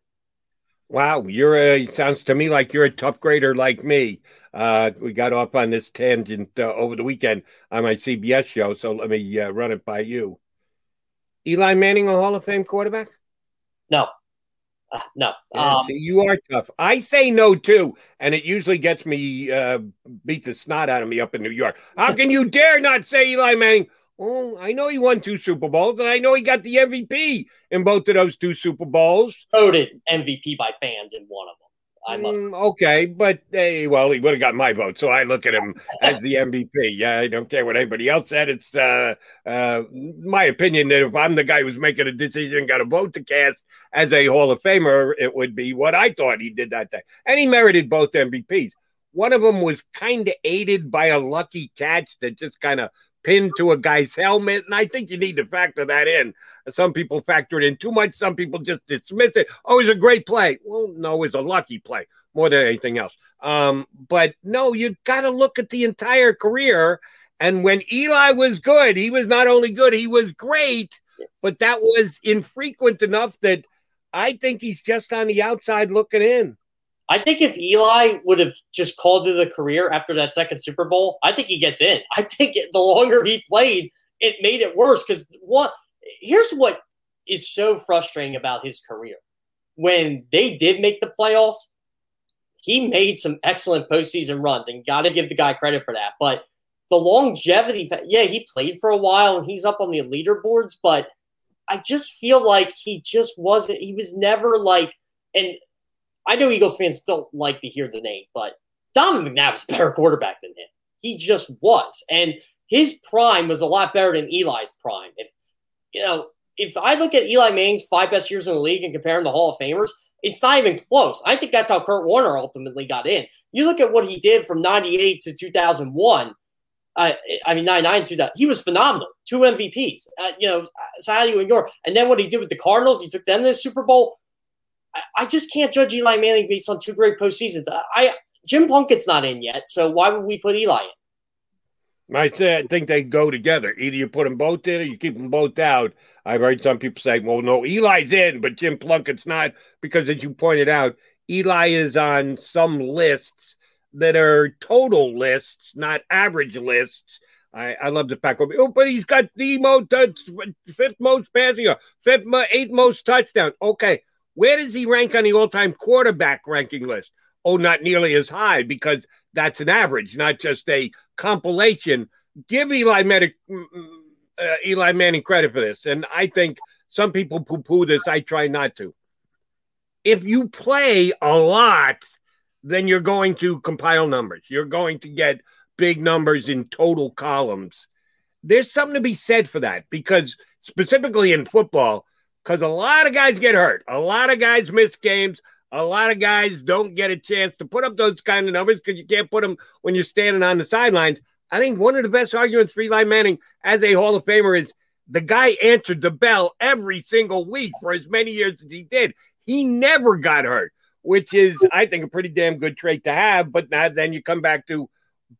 Wow, you're a sounds to me like you're a tough grader like me. Uh, we got off on this tangent uh, over the weekend on my CBS show, so let me uh, run it by you. Eli Manning, a Hall of Fame quarterback? No, uh, no. Yeah, um, see, you are tough. I say no too, and it usually gets me uh, beats the snot out of me up in New York. How can you dare not say Eli Manning? Oh, I know he won two Super Bowls, and I know he got the MVP in both of those two Super Bowls. Voted MVP by fans in one of them. I must. Mm, okay, but hey, well, he would have got my vote, so I look at him as the MVP. Yeah, I don't care what anybody else said. It's uh, uh, my opinion that if I'm the guy who's making a decision, got a vote to cast as a Hall of Famer, it would be what I thought he did that day, and he merited both MVPs. One of them was kind of aided by a lucky catch that just kind of pinned to a guy's helmet. And I think you need to factor that in. Some people factor it in too much. Some people just dismiss it. Oh, it's a great play. Well, no, it's a lucky play more than anything else. Um, but no, you got to look at the entire career. And when Eli was good, he was not only good, he was great, but that was infrequent enough that I think he's just on the outside looking in. I think if Eli would have just called it a career after that second Super Bowl, I think he gets in. I think the longer he played, it made it worse because what here's what is so frustrating about his career. When they did make the playoffs, he made some excellent postseason runs, and got to give the guy credit for that. But the longevity, yeah, he played for a while and he's up on the leaderboards, but I just feel like he just wasn't. He was never like, and I know Eagles fans don't like to hear the name, but Donovan McNabb was a better quarterback than him. He just was, and his prime was a lot better than Eli's prime. If you know, if I look at Eli Manning's five best years in the league and compare him to Hall of Famers, it's not even close. I think that's how Kurt Warner ultimately got in. You look at what he did from 98 to 2001. Uh, I mean, 99, 2000. He was phenomenal. Two MVPs. Uh, you know, so how do you ignore? And then what he did with the Cardinals, he took them to the Super Bowl. I, just can't judge Eli Manning based on two great postseasons. I Jim Plunkett's not in yet, so why would we put Eli in? I say I think they go together. Either you put them both in or you keep them both out. I've heard some people say, well, no, Eli's in, but Jim Plunkett's not, because as you pointed out, Eli is on some lists that are total lists, not average lists. I, I love the fact, oh, but he's got the most, uh, fifth most passing, fifth, eighth most touchdown. Okay, where does he rank on the all-time quarterback ranking list? Oh, not nearly as high because that's an average, not just a compilation. Give Eli Manning, mm, mm, uh, Eli Manning credit for this, and I think some people poo-poo this. I try not to. If you play a lot, then you're going to compile numbers. You're going to get big numbers in total columns. There's something to be said for that because specifically in football, because a lot of guys get hurt, a lot of guys miss games, a lot of guys don't get a chance to put up those kind of numbers because you can't put them when you're standing on the sidelines. I think one of the best arguments for Eli Manning as a Hall of Famer is the guy answered the bell every single week for as many years as he did. He never got hurt, which is, I think, a pretty damn good trait to have. But now then you come back to,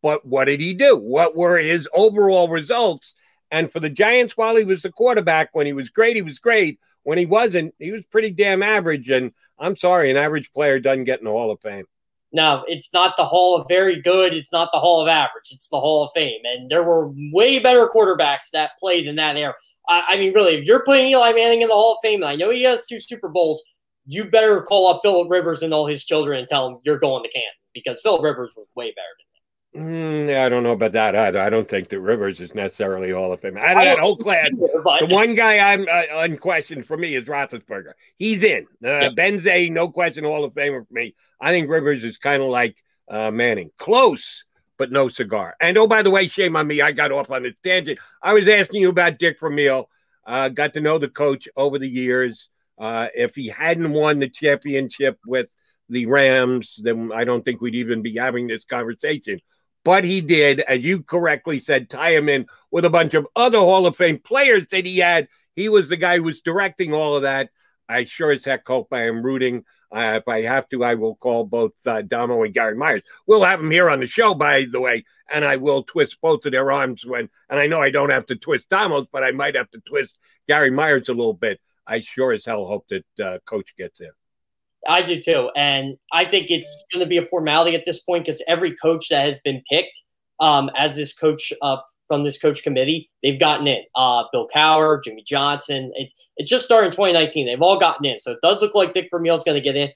but what did he do? What were his overall results? And for the Giants, while he was the quarterback, when he was great, he was great. When he wasn't, he was pretty damn average. And I'm sorry, an average player doesn't get in the Hall of Fame. No, it's not the Hall of Very Good. It's not the Hall of Average. It's the Hall of Fame. And there were way better quarterbacks that played in that era. I, I mean, really, if you're putting Eli Manning in the Hall of Fame, I know he has two Super Bowls, you better call up Philip Rivers and all his children and tell them you're going to Canton because Philip Rivers was way better than Mm, yeah, I don't know about that either. I don't think that Rivers is necessarily Hall of Fame. Out of that whole class, the one guy I'm uh, unquestioned for me is Roethlisberger. He's in. Uh, yeah. no question, Hall of Famer for me. I think Rivers is kind of like uh, Manning, close, but no cigar. And oh, by the way, shame on me, I got off on this tangent. I was asking you about Dick Vermeil. Uh, got to know the coach over the years. Uh, if he hadn't won the championship with the Rams, then I don't think we'd even be having this conversation but he did, as you correctly said, tie him in with a bunch of other Hall of Fame players that he had. He was the guy who was directing all of that. I sure as heck hope I am rooting. Uh, if I have to, I will call both uh, Domo and Gary Myers. We'll have them here on the show, by the way, and I will twist both of their arms when. And I know I don't have to twist Domo's, but I might have to twist Gary Myers a little bit. I sure as hell hope that uh, Coach gets in. I do too. And I think it's going to be a formality at this point because every coach that has been picked um, as this coach uh, from this coach committee, they've gotten in. Uh, Bill Cowher, Jimmy Johnson. It's, it just started in 2019. They've all gotten in. So it does look like Dick Vermeil is going to get in.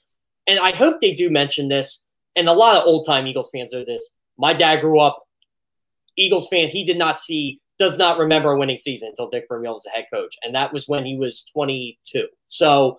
And I hope they do mention this. And a lot of old time Eagles fans are this. My dad grew up Eagles fan. He did not see, does not remember a winning season until Dick Vermeil was the head coach. And that was when he was 22. So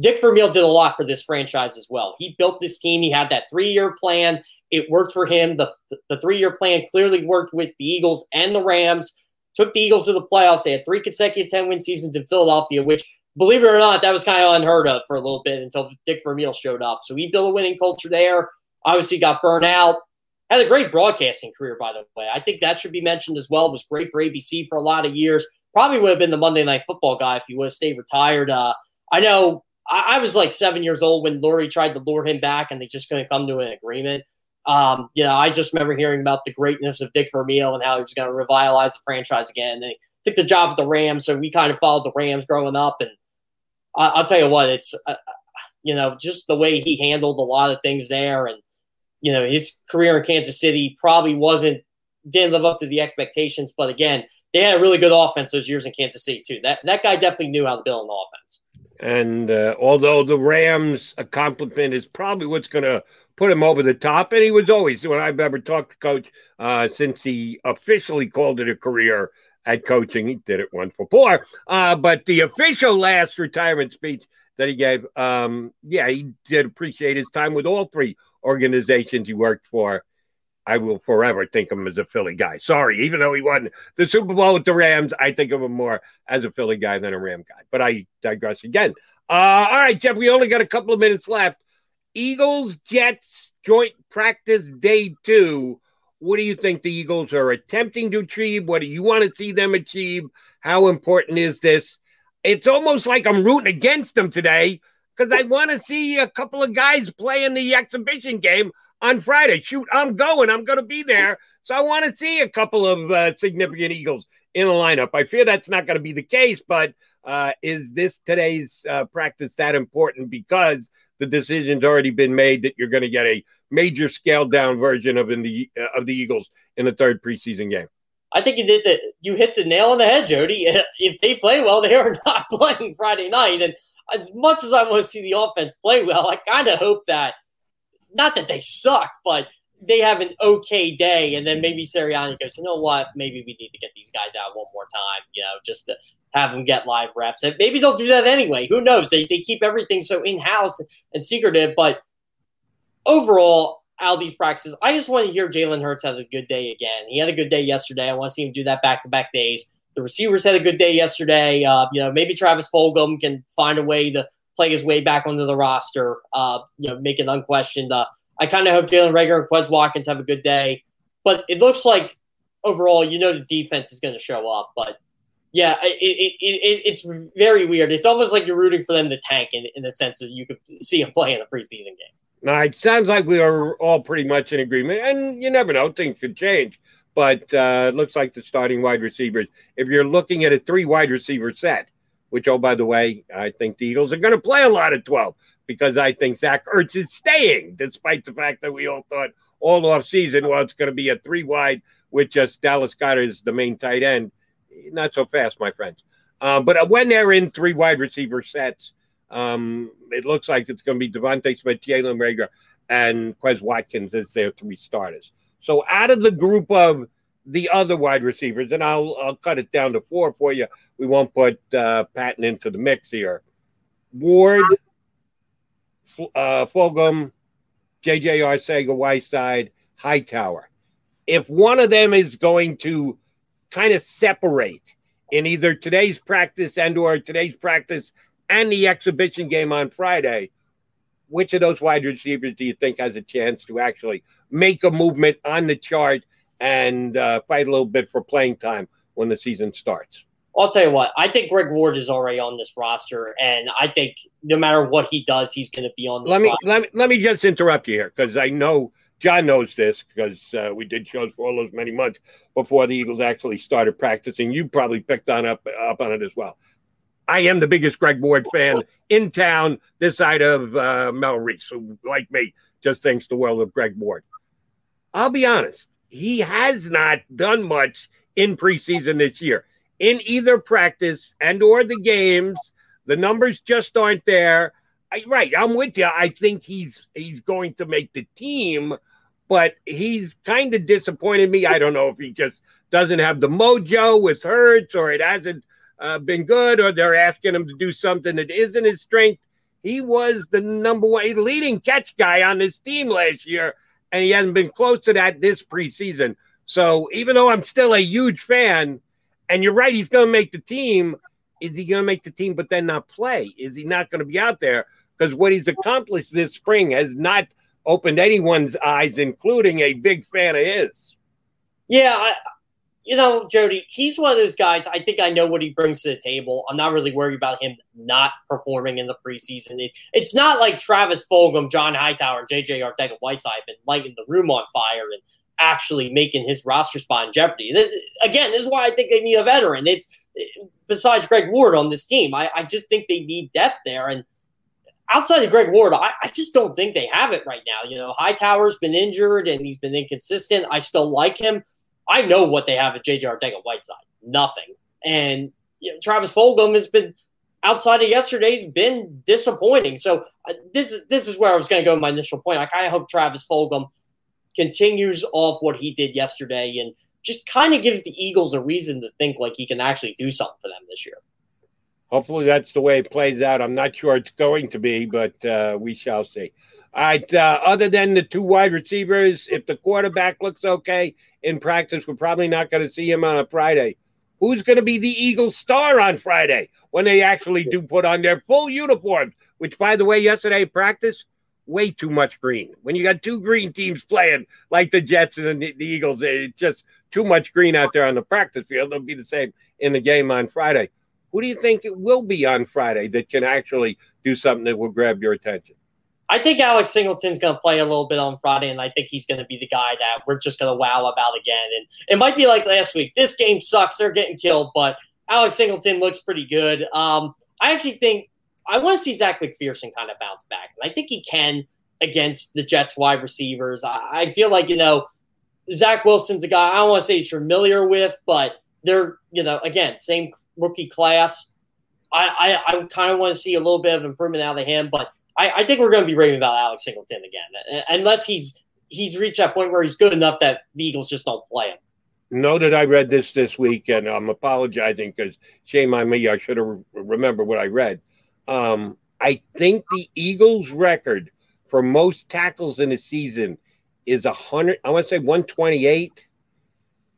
Dick Vermeil did a lot for this franchise as well. He built this team. He had that three year plan. It worked for him. The, the three year plan clearly worked with the Eagles and the Rams. Took the Eagles to the playoffs. They had three consecutive 10 win seasons in Philadelphia, which, believe it or not, that was kind of unheard of for a little bit until Dick Vermeil showed up. So he built a winning culture there. Obviously, got burnt out. Had a great broadcasting career, by the way. I think that should be mentioned as well. It was great for ABC for a lot of years. Probably would have been the Monday Night Football guy if he would have stayed retired. Uh, I know I, I, was like seven years old when Lurie tried to lure him back, and they just couldn't come to an agreement. Um, you know, I just remember hearing about the greatness of Dick Vermeil and how he was going to revitalize the franchise again. And they took the job at the Rams, so we kind of followed the Rams growing up. And I, will tell you what, it's uh, you know just the way he handled a lot of things there, and you know his career in Kansas City probably wasn't didn't live up to the expectations. But again, they had a really good offense those years in Kansas City too. That that guy definitely knew how to build an offense And uh, although the Rams' accomplishment is probably what's going to put him over the top, and he was always, when I've ever talked to Coach uh, since he officially called it a career at coaching, he did it once before. Uh, but the official last retirement speech that he gave, um, yeah, he did appreciate his time with all three organizations he worked for. I will forever think of him as a Philly guy. Sorry, even though he won the Super Bowl with the Rams, I think of him more as a Philly guy than a Ram guy. But I digress again. Uh, all right, Jeff, we only got a couple of minutes left. Eagles Jets joint practice day two. What do you think the Eagles are attempting to achieve? What do you want to see them achieve? How important is this? It's almost like I'm rooting against them today because I want to see a couple of guys play in the exhibition game on Friday. Shoot, I'm going. I'm going to be there. So I want to see a couple of uh, significant Eagles in the lineup. I fear that's not going to be the case, but uh, is this today's uh, practice that important because the decision's already been made that you're going to get a major scaled down version of in the uh, of the Eagles in the third preseason game? I think you did the you hit the nail on the head, Jody. If they play well, they are not playing Friday night, and as much as I want to see the offense play well, I kind of hope that not that they suck, but they have an okay day, and then maybe Sirianni goes, you know what, maybe we need to get these guys out one more time, you know, just to have them get live reps. And maybe they'll do that anyway. Who knows? They they keep everything so in house and secretive, but overall. Out of these practices, I just want to hear Jalen Hurts have a good day again. He had a good day yesterday. I want to see him do that back to back days. The receivers had a good day yesterday. Uh, you know, maybe Travis Fulgham can find a way to play his way back onto the roster, uh, you know, make it unquestioned. Uh, I kind of hope Jalen Reagor and Quez Watkins have a good day. But it looks like overall, you know, the defense is going to show up. But yeah, it, it, it, it's very weird. It's almost like you're rooting for them to tank in, in the sense that you could see them play in a preseason game. Now, it sounds like we are all pretty much in agreement. And you never know, things could change. But uh, it looks like the starting wide receivers, if you're looking at a three wide receiver set, which, oh, by the way, I think the Eagles are going to play a lot of 12 because I think Zach Ertz is staying, despite the fact that we all thought all off season, well, it's going to be a three wide with just Dallas Goedert as the main tight end. Not so fast, my friends. Um, but when they're in three wide receiver sets, um, it looks like it's going to be DeVonta Smith, Jalen Reagor, and Quez Watkins as their three starters. So out of the group of the other wide receivers, and I'll I'll cut it down to four for you. We won't put uh, Patton into the mix here. Ward, uh, Fulgham, J.J. Arcega, Whiteside, Hightower. If one of them is going to kind of separate in either today's practice and or today's practice and the exhibition game on Friday, which of those wide receivers do you think has a chance to actually make a movement on the chart and uh, fight a little bit for playing time when the season starts. I'll tell you what, I think Greg Ward is already on this roster, and I think no matter what he does, he's going to be on this let me, roster. Let me, let me just interrupt you here because I know John knows this because uh, we did shows for all those many months before the Eagles actually started practicing. You probably picked on up, up on it as well. I am the biggest Greg Ward fan in town this side of uh, Mel Reese, who, like me, just thinks the world of Greg Ward. I'll be honest he has not done much in preseason this year in either practice and or the games. The numbers just aren't there. I, right, I'm with you. I think he's he's going to make the team, but he's kind of disappointed me. I don't know if he just doesn't have the mojo with Hurts, or it hasn't uh, been good, or they're asking him to do something that isn't his strength. He was the number one leading catch guy on this team last year and he hasn't been close to that this preseason. So even though I'm still a huge fan, and you're right, he's going to make the team. Is he going to make the team, but then not play? Is he not going to be out there? Because what he's accomplished this spring has not opened anyone's eyes, including a big fan of his. Yeah, I, you know, Jody, he's one of those guys. I think I know what he brings to the table. I'm not really worried about him not performing in the preseason. It, it's not like Travis Fulgham, John Hightower, and JJ Arcega Whiteside have been lighting the room on fire and actually making his roster spot in jeopardy. Again, this is why I think they need a veteran. It's besides Greg Ward on this team. I, I just think they need depth there. And outside of Greg Ward, I, I, just don't think they have it right now. You know, Hightower's been injured and he's been inconsistent. I still like him. I know what they have at JJ Arcega Whiteside. Nothing. And you know, Travis Fulgham has been outside of yesterday's been disappointing. So uh, this is this is where I was going to go. My initial point. I kind of hope Travis Fulgham continues off what he did yesterday and just kind of gives the Eagles a reason to think like he can actually do something for them this year. Hopefully that's the way it plays out. I'm not sure it's going to be, but uh, we shall see. All right. Uh, other than the two wide receivers, if the quarterback looks okay in practice, we're probably not going to see him on a Friday. Who's going to be the Eagles star on Friday when they actually do put on their full uniforms? Which, by the way, yesterday practice, way too much green. When you got two green teams playing like the Jets and the, the Eagles, it's just too much green out there on the practice field. It'll be the same in the game on Friday. Who do you think it will be on Friday that can actually do something that will grab your attention? I think Alex Singleton's going to play a little bit on Friday, and I think he's going to be the guy that we're just going to wow about again. And it might be like last week. This game sucks; they're getting killed, but Alex Singleton looks pretty good. Um, I actually think I want to see Zech McPhearson kind of bounce back, and I think he can against the Jets wide receivers. I, I feel like you know Zach Wilson's a guy I don't want to say he's familiar with, but they're you know again same rookie class. I, I, I kind of want to see a little bit of improvement out of him, but I, I think we're going to be raving about Alex Singleton again, unless he's he's reached that point where he's good enough that the Eagles just don't play him. Know that I read this this week, and I'm apologizing because shame on me. I should have remembered what I read. Um, I think the Eagles' record for most tackles in a season is a hundred. I want to say 128.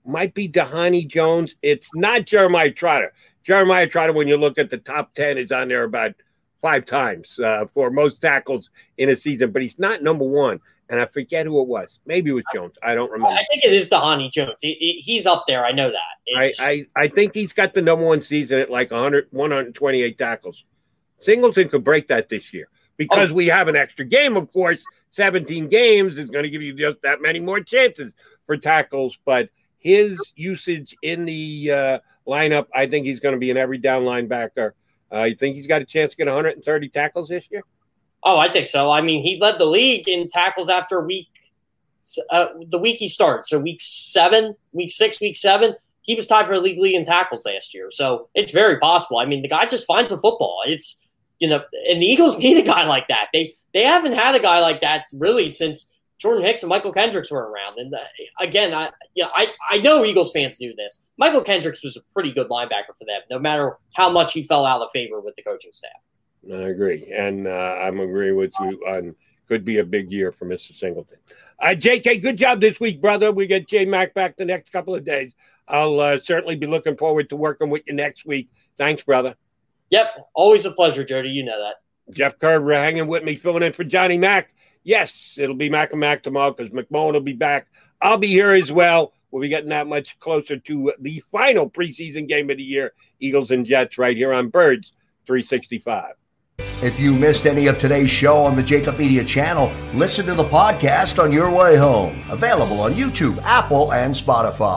Might be Dhani Jones. It's not Jeremiah Trotter. Jeremiah Trotter, when you look at the top 10, is on there about five times uh, for most tackles in a season, but he's not number one. And I forget who it was. Maybe it was Jones. I don't remember. I think it is Dhani Jones. He, he, he's up there. I know that. I, I, I think he's got the number one season at like 100, 128 tackles. Singleton could break that this year because oh. we have an extra game, of course. 17 games is going to give you just that many more chances for tackles. But his usage in the uh, lineup, I think he's going to be an every down linebacker. Uh, you think he's got a chance to get 130 tackles this year? Oh, I think so. I mean, he led the league in tackles after week uh, the week he started. So week seven, week six, week seven, he was tied for league lead in tackles last year. So it's very possible. I mean, the guy just finds the football. It's you know, and the Eagles need a guy like that. They they haven't had a guy like that really since Jordan Hicks and Mychal Kendricks were around. And uh, again, I yeah, I, I know Eagles fans knew this. Mychal Kendricks was a pretty good linebacker for them, no matter how much he fell out of favor with the coaching staff. I agree, and uh, I'm agree with you on could be a big year for Mr. Singleton. Uh, JK, good job this week, brother. We get J Mac back the next couple of days. I'll uh, certainly be looking forward to working with you next week. Thanks, brother. Yep, always a pleasure, Jody. You know that. Jeff Kerr hanging with me, filling in for Johnny Mack. Yes, it'll be Mac and Mac tomorrow because McMullen will be back. I'll be here as well. We'll be getting that much closer to the final preseason game of the year, Eagles and Jets, right here on Birds 365. If you missed any of today's show on the Jakib Media channel, listen to the podcast on your way home. Available on YouTube, Apple, and Spotify.